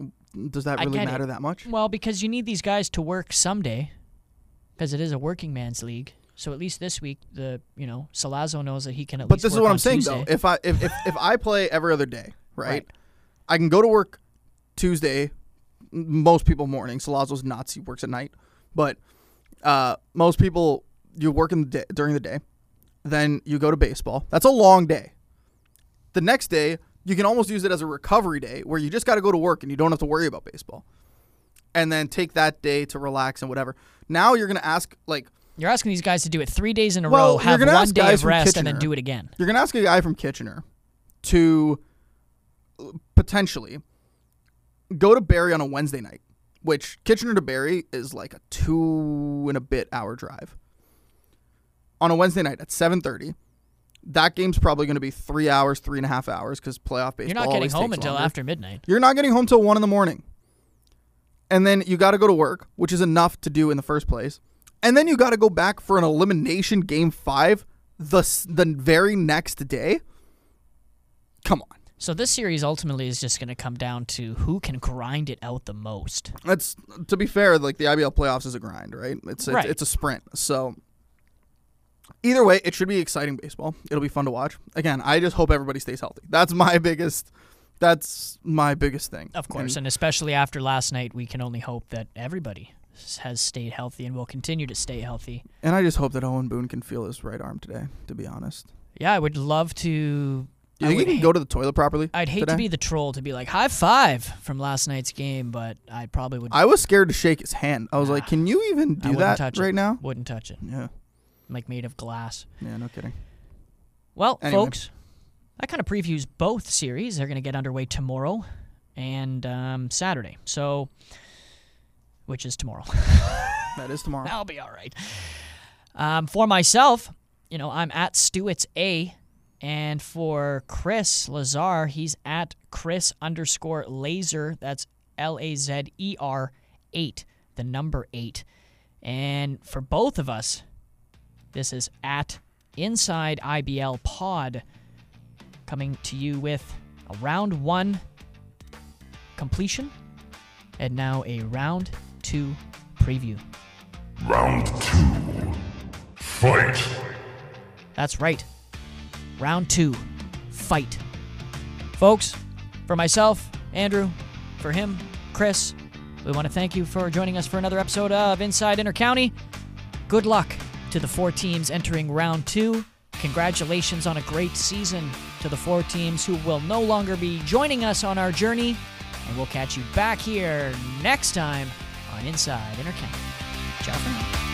Does that really get it. matter that much? Well, because you need these guys to work someday, because it is a working man's league. So at least this week, the you know Salazzo knows that he can at But least. this is what I'm saying Tuesday. though. If I if, if if I play every other day, [LAUGHS] right, Right. I can go to work Tuesday. Most people morning. Salazzo's Nazi works at night, but uh, most people you work in the day, during the day. Then you go to baseball. That's a long day. The next day you can almost use it as a recovery day where you just got to go to work and you don't have to worry about baseball, and then take that day to relax and whatever. Now you're gonna ask like You're asking these guys to do it three days in a Well, row, have one day of rest, and then do it again. You're gonna ask a guy from Kitchener to potentially go to Barrie on a Wednesday night, which Kitchener to Barrie is like a two and a bit hour drive. On a Wednesday night at seven thirty, that game's probably going to be three hours, three and a half hours because playoff baseball. You're not getting home until longer. after midnight. You're not getting home till one in the morning. And then you got to go to work, which is enough to do in the first place. And then you got to go back for an elimination game five the the very next day. Come on, So this series ultimately is just going to come down to who can grind it out the most. that's to be fair. Like the IBL playoffs is a grind, right? It's it's, Right. it's a sprint. So either way, it should be exciting baseball. It'll be fun to watch. Again, I just hope everybody stays healthy. That's my [LAUGHS] biggest. That's my biggest thing. Of course, And- and especially after last night, we can only hope that everybody has stayed healthy and will continue to stay healthy. And I just hope that Owen Boone can feel his right arm today. To be honest, Yeah, I would love to. You I think can go to the toilet properly? I'd hate today? to be the troll to be like high five from last night's game, but I probably would. I was scared to shake his hand. I was like, "Can you even do that right it. now?" Wouldn't touch it. Yeah, Like made of glass. yeah, no kidding. Well, Anyway. folks, that kind of previews both series. They're going to get underway tomorrow and um, Saturday. So, which is tomorrow. [LAUGHS] That is tomorrow. I'll be all right. Um, for myself, you know, I'm at Stewart's A. And for Chris Lazar, he's at Chris underscore laser. That's L A Z E R 8, the number 8. And for both of us, this is at Inside IBL Pod, coming to you with a round one completion and now a round two preview. Round two. Fight. That's right. Round two. Fight. Folks, for myself, Andrew, for him, Chris, we want to thank you for joining us for another episode of Inside Intercounty. Good luck to the four teams entering round two. Congratulations on a great season to the four teams who will no longer be joining us on our journey. And we'll catch you back here next time on Inside Intercounty. Ciao